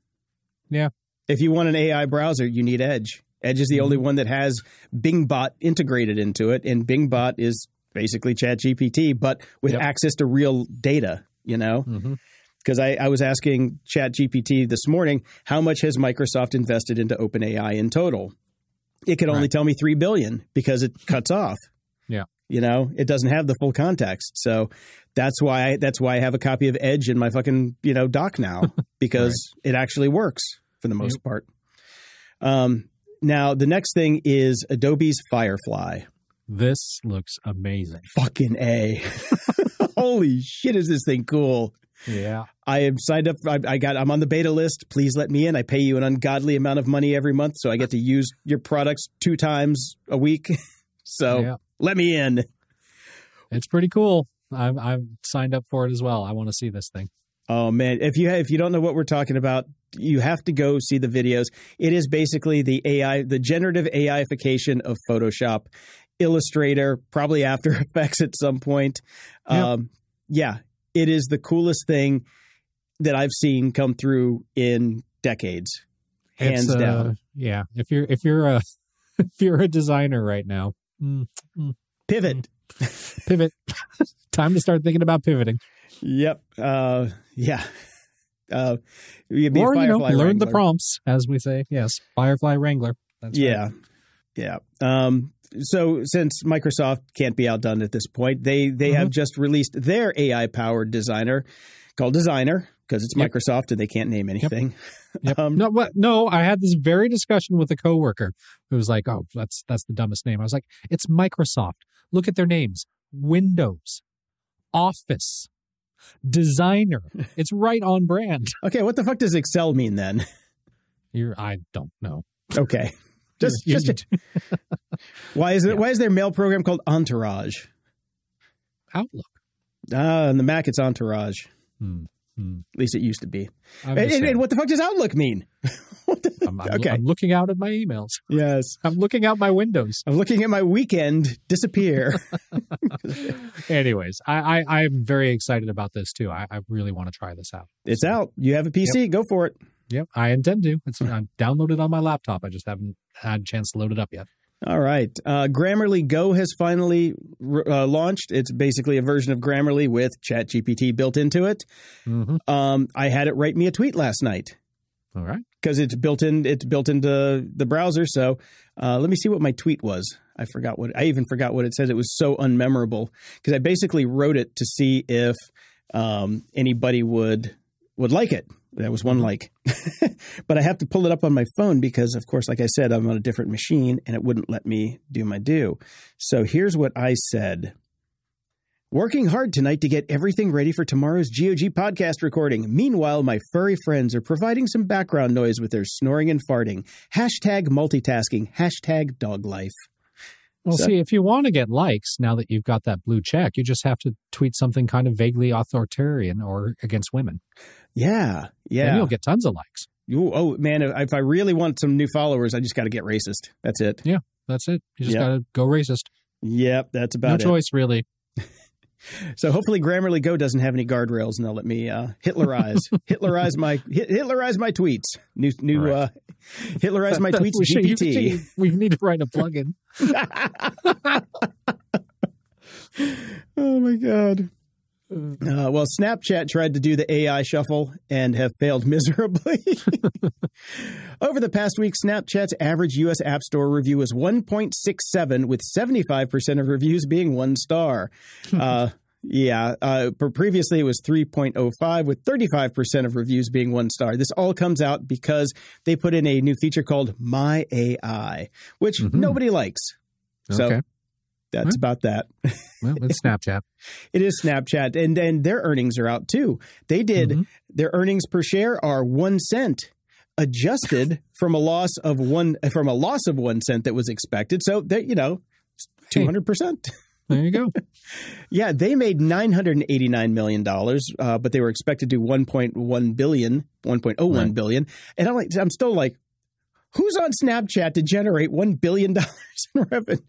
Yeah. If you want an AI browser, you need Edge. Edge is the mm-hmm. only one that has BingBot integrated into it, and BingBot is basically ChatGPT, but with yep. access to real data. You know. Because mm-hmm. I, I was asking ChatGPT this morning, how much has Microsoft invested into OpenAI in total? It could only right. tell me three billion because it cuts off. You know, it doesn't have the full context. So that's why I, that's why I have a copy of Edge in my fucking you know dock now because right. it actually works for the most yep. part. Um, now the next thing is Adobe's Firefly. This looks amazing. Fucking a! Holy shit, is this thing cool? Yeah, I am signed up. I, I, got. I'm on the beta list. Please let me in. I pay you an ungodly amount of money every month, so I get to use your products two times a week. so yeah. Let me in. It's pretty cool. I've, I've signed up for it as well. I want to see this thing. Oh man, if you if you don't know what we're talking about, you have to go see the videos. It is basically the AI, the generative AIification of Photoshop, Illustrator, probably After Effects at some point. Yep. Um, yeah, it is the coolest thing. that I've seen come through in decades, hands uh, down. Yeah, if you're if you're a if you're a designer right now, mm, Pivot. pivot. Time to start thinking about pivoting, Yep. Uh, yeah. Uh, you'd be a or you know, learn the prompts, as we say. Yes, Firefly Wrangler. That's right. yeah. Yeah. Um, so since Microsoft can't be outdone at this point, they they have just released their AI powered designer called Designer because it's Yep. Microsoft and they can't name anything. Yep. Um, no, what? No, I had this very discussion with a coworker who was like, "Oh, that's that's the dumbest name." I was like, "It's Microsoft. Look at their names: Windows, Office, Designer. It's right on brand." Okay, what the fuck does Excel mean then? You're, I don't know. Okay. Just You- just why is it why is their mail program called Entourage? Outlook. Ah, on the Mac it's Entourage. Hmm. Hmm. At least it used to be. And, and- what the fuck does Outlook mean? the, I'm, I'm, okay. I'm looking out at my emails. yes. I'm looking out my windows. I'm looking at my weekend disappear. Anyways, I, I I'm very excited about this too. I, I really want to try this out. it's out. You have a PC, go for it. Yep, I intend to. It's I'm downloaded on my laptop. I just haven't had a chance to load it up yet. All right. Uh, Grammarly Go has finally uh, launched. It's basically a version of Grammarly with ChatGPT built into it. Mm-hmm. Um, I had it write me a tweet last night All right. because it's built in. It's built into the browser. So uh, let me see what my tweet was. I forgot what I even forgot what it said. It was so unmemorable because I basically wrote it to see if um, anybody would would like it. That was one mm-hmm. like, but I have to pull it up on my phone because, of course, like I said, I'm on a different machine and it wouldn't let me do my do. So here's what I said. Working hard tonight to get everything ready for tomorrow's GOG podcast recording. Meanwhile, my furry friends are providing some background noise with their snoring and farting. Hashtag multitasking. Hashtag dog life. Well, So- see, if you want to get likes now that you've got that blue check, you just have to tweet something kind of vaguely authoritarian or against women. Yeah. Yeah. you'll get tons of likes. You- oh, man. If if I really want some new followers, I just got to get racist. That's it. Yeah, that's it. You just Yeah. got to go racist. Yep. That's No about it. choice, really. So hopefully Grammarly Go doesn't have any guardrails and they'll let me uh, Hitlerize Hitlerize my Hitlerize my tweets. New new Right. uh, Hitlerize my tweets we, should- GPT. we need to write a plugin. oh my god. Uh, well, Snapchat tried to do the AI shuffle and have failed miserably. Over the past week, Snapchat's average U.S. App Store review was 1.67, with 75% of reviews being one star. uh, yeah, uh, previously it was 3.05, with 35% of reviews being one star. This all comes out because they put in a new feature called My AI, which Mhm. nobody likes. So Okay. That's about that. Well, it's Snapchat. It is Snapchat, and and their earnings are out too. They did Mhm. their earnings per share are one cent, adjusted from a loss of one from a loss of one cent that was expected. So they, you know, two hundred percent. There you go. Yeah, they made nine hundred and eighty nine million dollars, uh, but they were expected to do one point one billion, one point oh one Right. and I'm like, I'm still like, who's on Snapchat to generate one billion dollars in revenue?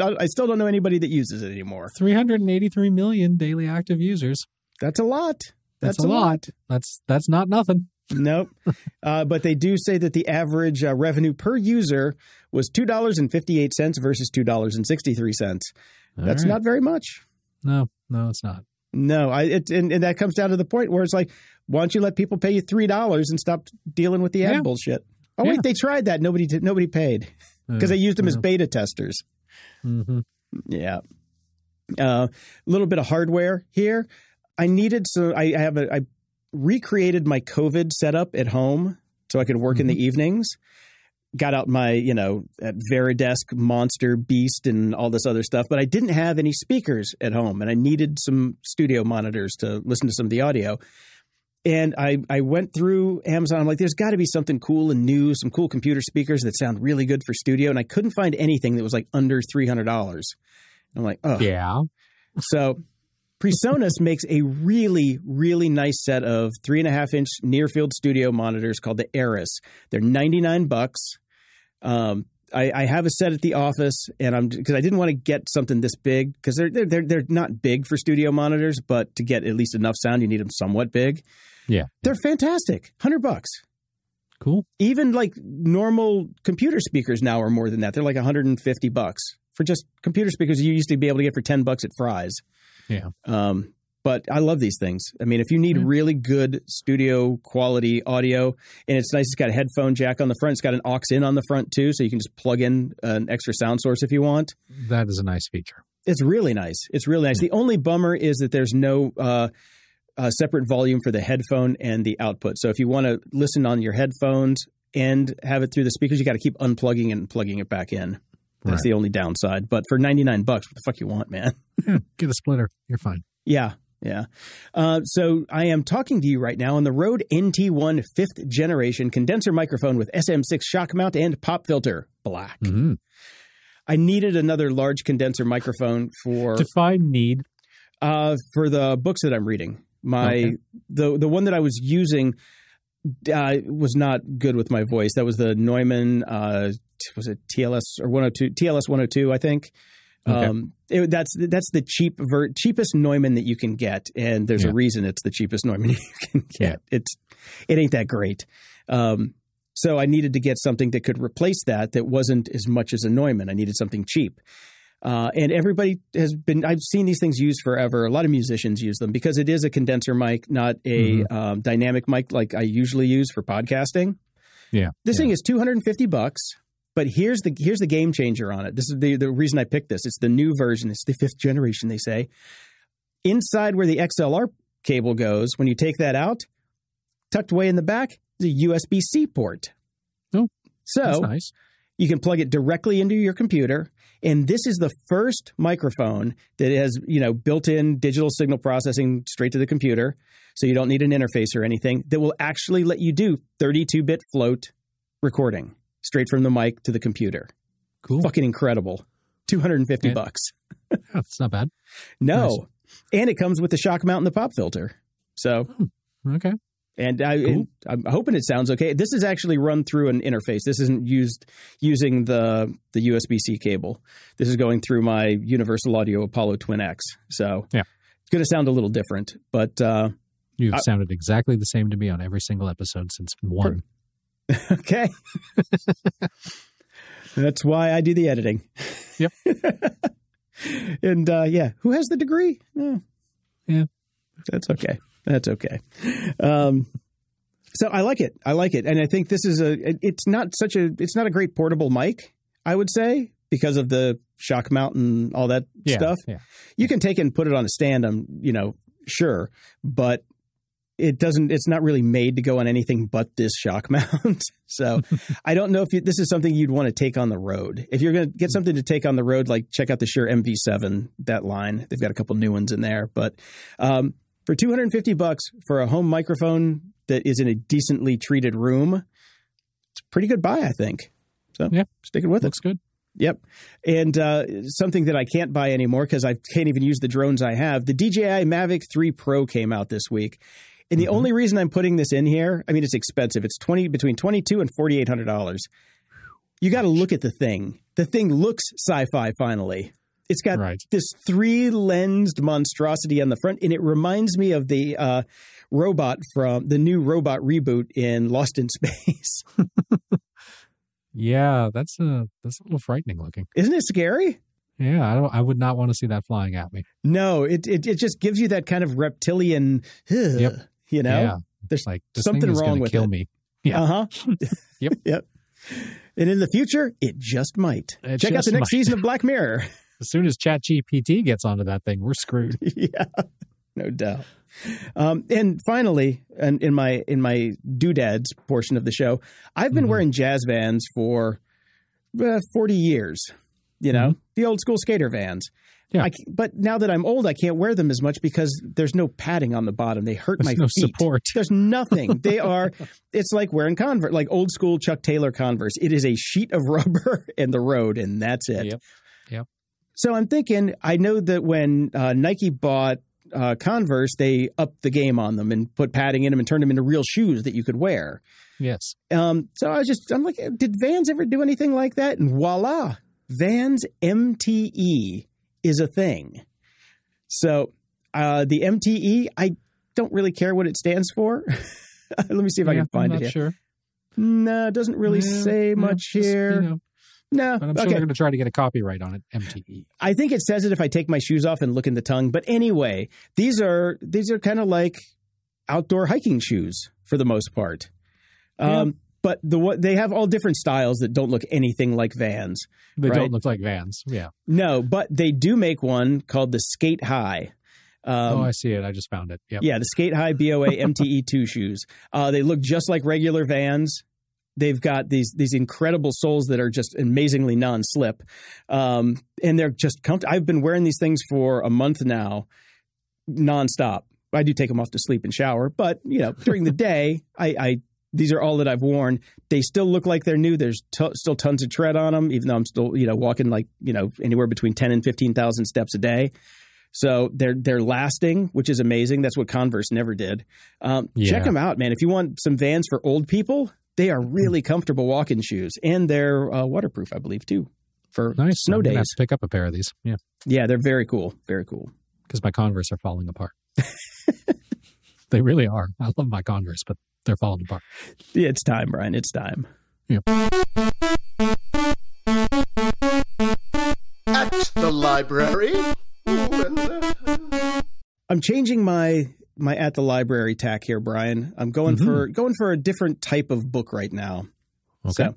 I, I still don't know anybody that uses it anymore. 383 million daily active users. That's a lot. That's, a lot. That's that's not nothing. Nope. uh, but they do say that the average uh, revenue per user was two dollars and fifty eight cents versus two dollars and sixty three cents. That's right. not very much. No, no, it's not. No, I it, and, and that comes down to the point where it's like, why don't you let people pay you three dollars and stop dealing with the ad Yeah. bullshit? Oh Yeah. wait, they tried that. Nobody did, nobody paid because they used them as beta testers. Hmm Yeah. A uh, little bit of hardware here. I needed so I, I have a I recreated my COVID setup at home so I could work in the evenings. Got out my, you know, at VariDesk monster beast and all this other stuff, but I didn't have any speakers at home and I needed some studio monitors to listen to some of the audio. And I, I went through Amazon. I'm like, there's got to be something cool and new, some cool computer speakers that sound really good for studio. And I couldn't find anything that was like under $300. I'm like, oh, Yeah. so PreSonus makes a really, really nice set of three and a half inch near field studio monitors called the Eris. They're 99 bucks. Um, I, I have a set at the office, and I'm because I didn't want to get something this big because they're, they're they're they're not big for studio monitors, but to get at least enough sound, you need them somewhat big. Yeah. They're fantastic, hundred bucks. Cool. Even like normal computer speakers now are more than that. They're like 150 bucks for just computer speakers you used to be able to get for 10 bucks at Fry's. Yeah. Um, but I love these things. I mean, if you need really good studio quality audio, and it's nice, it's got a headphone jack on the front. It's got an aux in on the front too, so you can just plug in an extra sound source if you want. That is a nice feature. It's really nice. It's really nice. The only bummer is that there's no uh, uh, separate volume for the headphone and the output. So if you want to listen on your headphones and have it through the speakers, you got to keep unplugging and plugging it back in. That's Right. the only downside. But for 99 bucks, what the fuck you want, man? Yeah, get a splitter. You're fine. Yeah, yeah. Uh, so I am talking to you right now on the Rode NT1 fifth generation condenser microphone with SM6 shock mount and pop filter, black. hmm I needed another large condenser microphone for Define need. uh, for the books that I'm reading. My Okay. the the one that I was using uh, was not good with my voice. That was the Neumann. Uh, was it TLS or 102? TLS 102, I think. Okay. Um, it, that's that's the cheap ver- cheapest Neumann that you can get, and there's Yeah. a reason it's the cheapest Neumann you can get. Yeah. It's it ain't that great. Um, so I needed to get something that could replace that that wasn't as much as a Neumann. I needed something cheap. Uh, and everybody has been, I've seen these things used forever. A lot of musicians use them because it is a condenser mic, not a Mm-hmm. um, dynamic mic like I usually use for podcasting. Yeah. This yeah. thing is 250 bucks, but here's the here's the game changer on it. This is the, the reason I picked this. It's the new version. It's the fifth generation, they say. Inside where the XLR cable goes, when you take that out, tucked away in the back, is a USB C port. Oh, so That's nice. you can plug it directly into your computer. And this is the first microphone that has, you know, built-in digital signal processing straight to the computer. So you don't need an interface or anything that will actually let you do 32-bit float recording straight from the mic to the computer. Cool. Fucking incredible. 250 Yeah. bucks. Yeah, it's not bad. No. Nice. And it comes with the shock mount and the pop filter. So hmm. Okay. And I, Cool. I'm hoping it sounds okay. This is actually run through an interface. This isn't used using the the USB C cable. This is going through my Universal Audio Apollo Twin X. So Yeah. it's going to sound a little different, but uh, You've I- sounded exactly the same to me on every single episode since one. okay. That's why I do the editing. Yep. and uh, yeah, who has the degree? Eh, Yeah. that's okay. That's okay. Um, so I like it. I like it, and I think this is a. It's not such a. It's not a great portable mic. I would say because of the shock mount and all that Yeah. stuff. Yeah. You can take it and put it on a stand. I'm, you know, sure, but it doesn't. It's not really made to go on anything but this shock mount. so I don't know if you, this is something you'd want to take on the road. If you're going to get something to take on the road, like check out the Shure MV7. That line, they've got a couple new ones in there. But um, for 250 bucks for a home microphone that is in a decently treated room, it's a pretty good buy, I think. So Yeah. sticking with it. Looks good. Yep. And uh, something that I can't buy anymore because I can't even use the drones I have. The DJI Mavic 3 Pro came out this week. And the only reason I'm putting this in here, I mean, it's expensive. It's 20 between 22 and $4,800. You got to look at the thing. The thing looks sci-fi finally. It's got Right. this three-lensed monstrosity on the front and it reminds me of the uh, robot from the new robot reboot in Lost in Space. Yeah, that's a that's a little frightening looking. Isn't it scary? Yeah, I don't. I would not want to see that flying at me. No, it, it it just gives you that kind of reptilian, ugh, Yep. you know, yeah, there's like something wrong with kill it. me. Yeah. Uh huh. Yep. Yep. And in the future, it just might. It Check out the next might. season of Black Mirror. As soon as ChatGPT gets onto that thing, we're screwed. yeah, no doubt. Um, and finally, and in my in my doodads portion of the show, I've been Mhm. wearing jazz vans for uh, forty years. You know, the old school skater vans. Mm-hmm. Yeah. I but now that I'm old, I can't wear them as much because there's no padding on the bottom. They hurt my feet. There's my no feet. support. There's nothing. They are. It's like wearing Converse, like old school Chuck Taylor Converse. It is a sheet of rubber and the road, and that's it. Yep. Yep. So I'm thinking. I know that when uh, Nike bought uh, Converse, they upped the game on them and put padding in them and turned them into real shoes that you could wear. Yes. Um, so I was just, I'm like, did Vans ever do anything like that? And voila, Vans MTE is a thing. So uh, the MTE, I don't really care what it stands for. Let me see if I can find it here. sure. No, it doesn't really Yeah, say yeah, much just, here. you know, no, but I'm sure okay. they're going to try to get a copyright on it. MTE. I think it says it if I take my shoes off and look in the tongue. But anyway, these are these are kind of like outdoor hiking shoes for the most part. Um, But the what they have all different styles that don't look anything like Vans. They Right. don't look like Vans. Yeah. No, but they do make one called the Skate High. Um, oh, I see it. I just found it. Yep. yeah, the Skate High BOA MTE two shoes. Uh, they look just like regular Vans. They've got these these incredible soles that are just amazingly non-slip, um, and they're just comfortable. I've been wearing these things for a month now, nonstop. I do take them off to sleep and shower, but you know during the day, I, I these are all that I've worn. They still look like they're new. There's t- still tons of tread on them, even though I'm still you know walking like you know anywhere between ten and fifteen thousand steps a day. So they're they're lasting, which is amazing. That's what Converse never did. Um, Yeah. Check them out, man. If you want some Vans for old people, they are really comfortable walking shoes, and they're uh, waterproof, I believe, too, for Nice. snow I'm gonna have days. to pick up a pair of these. Yeah. Yeah, they're very cool. Very cool. Because my Converse are falling apart. they really are. I love my Converse, but they're falling apart. It's time, Brian. It's time. At the library. Ooh, and, I'm changing my my at the library tack here, Brian. I'm going for going for a different type of book right now. Okay. So,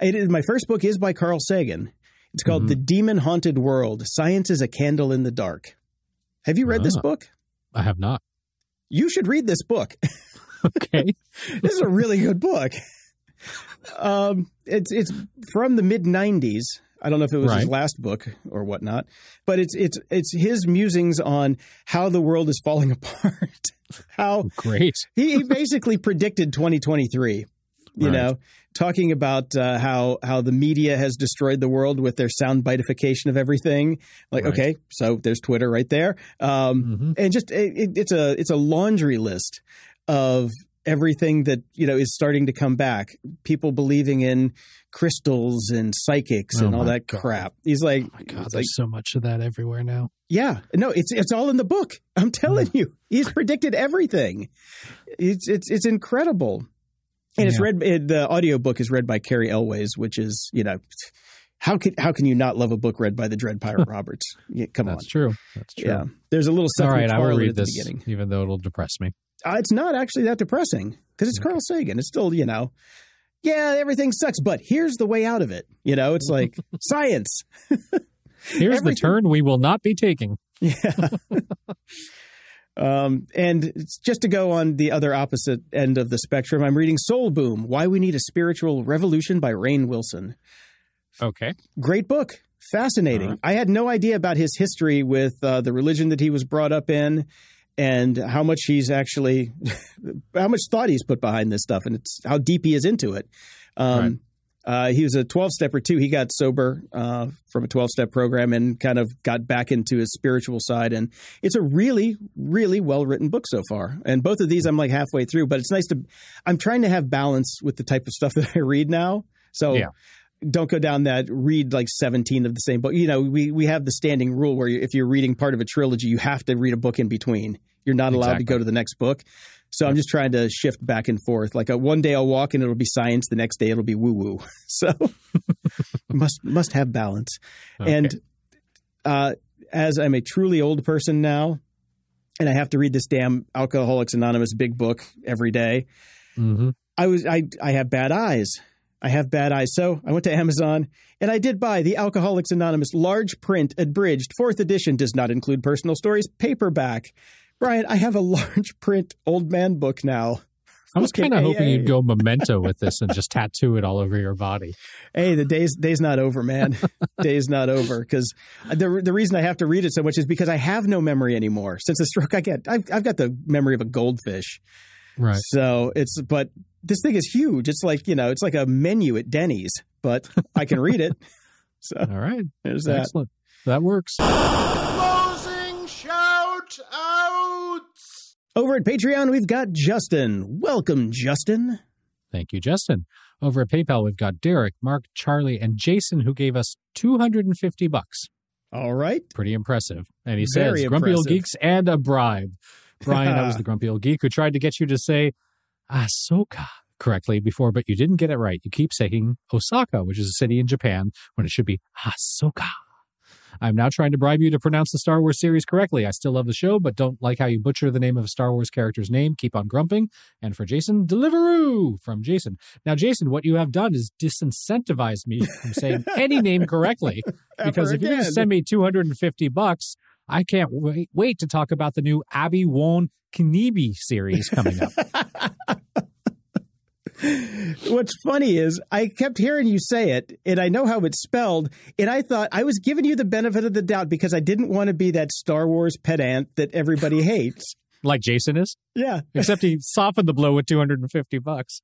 is, my first book is by Carl Sagan. It's called The Demon Haunted World: Science is a Candle in the Dark. Have you read this Ah. book? I have not. You should read this book. Okay. this is a really good book. Um, it's it's from the mid '90s. I don't know if it was his last book or whatnot, but it's it's it's his musings on how the world is falling apart. how Great. he, he basically predicted 2023. You Right. know, talking about uh, how how the media has destroyed the world with their sound bitification of everything. Like, Right. okay, so there's Twitter right there, um, Mhm. and just it- it's a it's a laundry list of everything that you know is starting to come back. People believing in crystals and psychics Oh and all that God. crap. He's like, Oh my God, there's like, so much of that everywhere now. yeah, no, it's it's all in the book. I'm telling hmm. you, he's predicted everything. It's it's it's incredible, and it's read. It, the audiobook is read by Cary Elwes, which is you know, how can how can you not love a book read by the Dread Pirate Roberts? Yeah, come on, That's true. That's true. yeah. There's a little stuff. All right, I will read this, beginning. even though it'll depress me. Uh, it's not actually that depressing because it's Carl Sagan. It's still you know. Yeah, everything sucks, but here's the way out of it. You know, it's like science. Here's Everything- the turn we will not be taking. Yeah. um, and just to go on the other opposite end of the spectrum, I'm reading Soul Boom Why We Need a Spiritual Revolution by Rainn Wilson. Okay. Great book. Fascinating. Uh-huh. I had no idea about his history with uh, the religion that he was brought up in and how much he's actually, how much thought he's put behind this stuff and it's how deep he is into it. Um, uh, he was a 12 stepper too. He got sober uh, from a 12 step program and kind of got back into his spiritual side. And it's a really, really well written book so far. And both of these I'm like halfway through, but it's nice to, I'm trying to have balance with the type of stuff that I read now. So Yeah. Don't go down that read like 17 of the same book. You know, we, we have the standing rule where you, if you're reading part of a trilogy, you have to read a book in between. You're not allowed to go to the next book. So I'm just trying to shift back and forth. Like a, one day I'll walk and it'll be science. The next day it'll be woo woo. So must must have balance. And uh, as I'm a truly old person now, and I have to read this damn Alcoholics Anonymous big book every day, hmm I was I I have bad eyes. I have bad eyes. So I went to Amazon and I did buy the Alcoholics Anonymous large print abridged fourth edition does not include personal stories paperback. Brian, I have a large print old man book now. I was kind of hoping you'd go memento with this and just tattoo it all over your body. Hey, the day's day's not over, man. day's not over because the the reason I have to read it so much is because I have no memory anymore. Since the stroke, I get I've, I've got the memory of a goldfish. Right. So it's but this thing is huge. It's like you know, it's like a menu at Denny's, but I can read it. So All right. there's that. Excellent. That works. Closing shout out. Over at Patreon, we've got Justin. Welcome, Justin. Thank you, Justin. Over at PayPal, we've got Derek, Mark, Charlie, and Jason, who gave us 250 bucks. All right. Pretty impressive. And he Very says, Grumpy Old. Geeks and a bribe. Brian, that was the Grumpy Old Geek who tried to get you to say Ahsoka correctly before, but you didn't get it right. You keep saying Osaka, which is a city in Japan, when it should be Ahsoka. I'm now trying to bribe you to pronounce the Star Wars series correctly. I still love the show, but don't like how you butcher the name of a Star Wars character's name. Keep on grumping. And for Jason, Deliveroo from Jason. Now, Jason, what you have done is disincentivized me from saying any name correctly. Because if you're going to send me 250 bucks, I can't wait, wait to talk about the new Abby Won Kniebe series coming up. What's funny is I kept hearing you say it, and I know how it's spelled, and I thought I was giving you the benefit of the doubt because I didn't want to be that Star Wars pedant that everybody hates. like Jason is, Yeah. except he softened the blow with 250 bucks.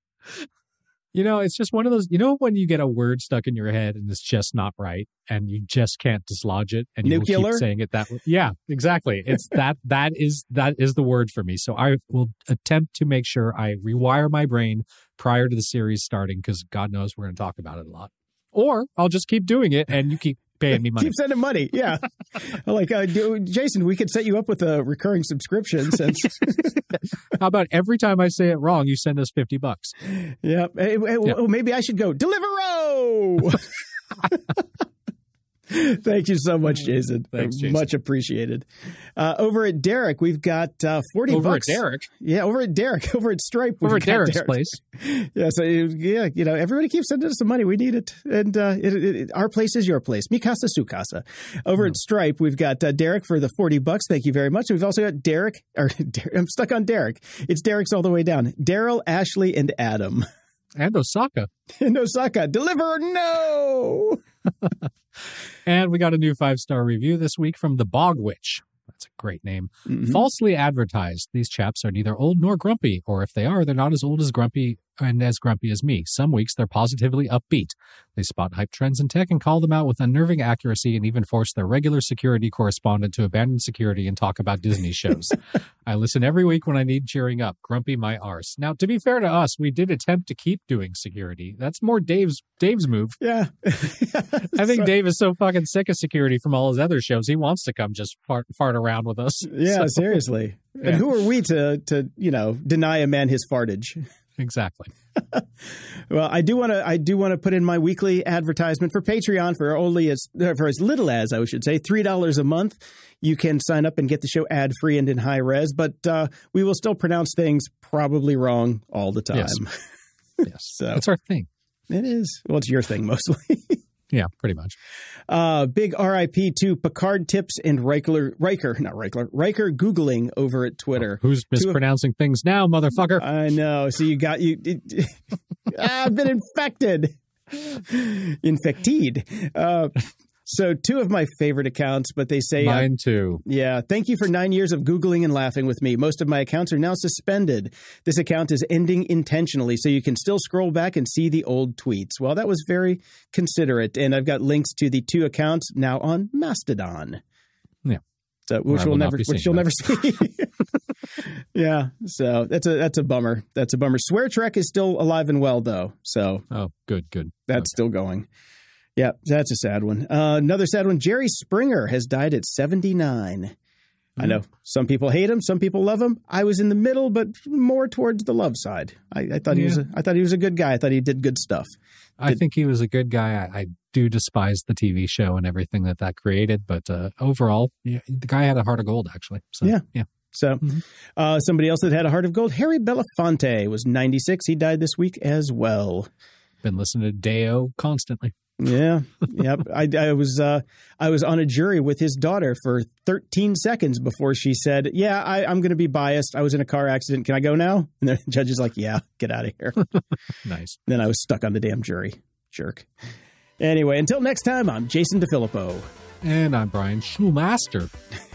You know, it's just one of those, you know, when you get a word stuck in your head and it's just not right and you just can't dislodge it and you keep saying it that way. Yeah, exactly. It's that, that is, that is the word for me. So I will attempt to make sure I rewire my brain prior to the series starting because God knows we're going to talk about it a lot. Or I'll just keep doing it and you keep paying me money. Keep sending money. Yeah. like, uh, Jason, we could set you up with a recurring subscription since. How about every time I say it wrong, you send us 50 bucks? yeah. Hey, hey, well, maybe I should go Deliveroo. Thank you so much, Jason. Thanks, Jason. Much appreciated. Uh, over at Derek, we've got uh, 40 Over bucks. at Derek, Yeah, over at Derek, over at Stripe. over at Derek's Derek. place. Yeah, so yeah, you know, everybody keeps sending us some money. We need it, and uh, it, it, it- our place is your place. Mikasa Sukasa. Over Hmm. at Stripe, we've got uh, Derek for the forty bucks. Thank you very much. We've also got Derek. Or Derek, I'm stuck on Derek. It's Derek's all the way down. Daryl, Ashley, and Adam And Osaka. in Osaka. Deliver no. And we got a new five star review this week from The Bog Witch. That's a great name. Mhm. Falsely advertised. These chaps are neither old nor grumpy, or if they are, they're not as old as grumpy and as grumpy as me. Some weeks they're positively upbeat. They spot hype trends in tech and call them out with unnerving accuracy and even force their regular security correspondent to abandon security and talk about Disney shows. I listen every week when I need cheering up. Grumpy my arse. Now, to be fair to us, we did attempt to keep doing security. That's more Dave's Dave's move. Yeah. I think Dave is so fucking sick of security from all his other shows. He wants to come just fart, fart around with us. Yeah, So- seriously. Yeah. And who are we to to you know deny a man his fartage? Exactly. Well, I do want to. I do want to put in my weekly advertisement for Patreon for only as uh, for as little as I should say three dollars a month. You can sign up and get the show ad free and in high res, but uh, we will still pronounce things probably wrong all the time. Yes. Yes. So That's our thing. it is. Well, it's your thing mostly. Yeah, pretty much. Uh, big RIP to Picard tips and Riker, Riker, not Riker, Riker googling over at Twitter. Who's mispronouncing things now, motherfucker? I know. So you got you. It, I've been infected, infected. Uh, so two of my favorite accounts, but they say, uh, Mine too. yeah, thank you for nine years of googling and laughing with me. Most of my accounts are now suspended. This account is ending intentionally, so you can still scroll back and see the old tweets. Well, that was very considerate, and I've got links to the two accounts now on Mastodon. Yeah. So which we'll never, which you'll them. never see. yeah. So that's a that's a bummer. That's a bummer. Swear Trek is still alive and well though. So Oh, good, good. that's still going. Yeah, that's a sad one. Uh, another sad one. Jerry Springer has died at 79. I Hmm. know some people hate him, some people love him. I was in the middle, but more towards the love side. I, I thought he was. A, I thought he was a good guy. I thought he did good stuff. I think he was a good guy. I, I do despise the TV show and everything that that created, but uh, overall, yeah, the guy had a heart of gold, actually. So, Yeah. yeah. So, Mhm. uh, somebody else that had a heart of gold, Harry Belafonte, was 96. He died this week as well. Been listening to Day-O constantly. Yeah, yep. I, I was uh, I was on a jury with his daughter for 13 seconds before she said, "Yeah, I, I'm going to be biased. I was in a car accident. Can I go now?" And the judge is like, "Yeah, get out of here." Nice. then I was stuck on the damn jury. Jerk. Anyway, until next time, I'm Jason DeFilippo. And I'm Brian Schulmeister.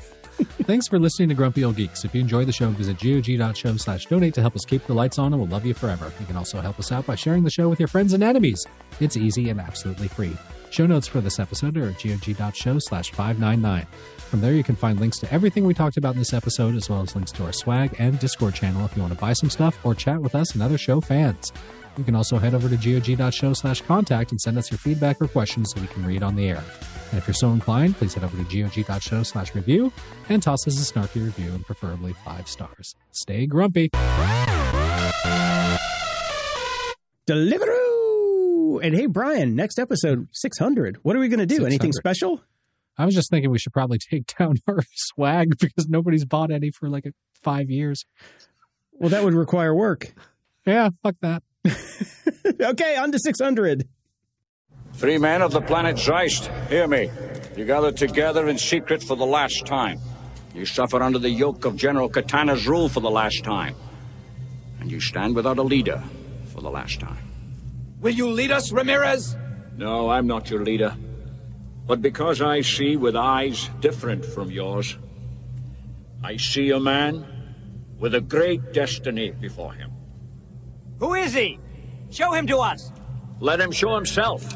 Thanks for listening to Grumpy Old Geeks. If you enjoy the show, visit gog.show slash donate to help us keep the lights on and we'll love you forever. You can also help us out by sharing the show with your friends and enemies. It's easy and absolutely free. Show notes for this episode are at gog.show slash 599. From there, you can find links to everything we talked about in this episode, as well as links to our swag and Discord channel if you want to buy some stuff or chat with us and other show fans. You can also head over to gog.show slash contact and send us your feedback or questions so we can read on the air. And if you're so inclined, please head over to gog.show slash review and toss us a snarky review and preferably five stars. Stay grumpy. Deliveroo! And hey, Brian, next episode 600. What are we going to do? Anything special? I was just thinking we should probably take down our swag because nobody's bought any for like five years. Well, that would require work. Yeah, fuck that. okay, on to 600. Three men of the planet Zeist, hear me. You gathered together in secret for the last time. You suffer under the yoke of General Katana's rule for the last time. And you stand without a leader for the last time. Will you lead us, Ramirez? No, I'm not your leader. But because I see with eyes different from yours, I see a man with a great destiny before him. Who is he? Show him to us. Let him show himself.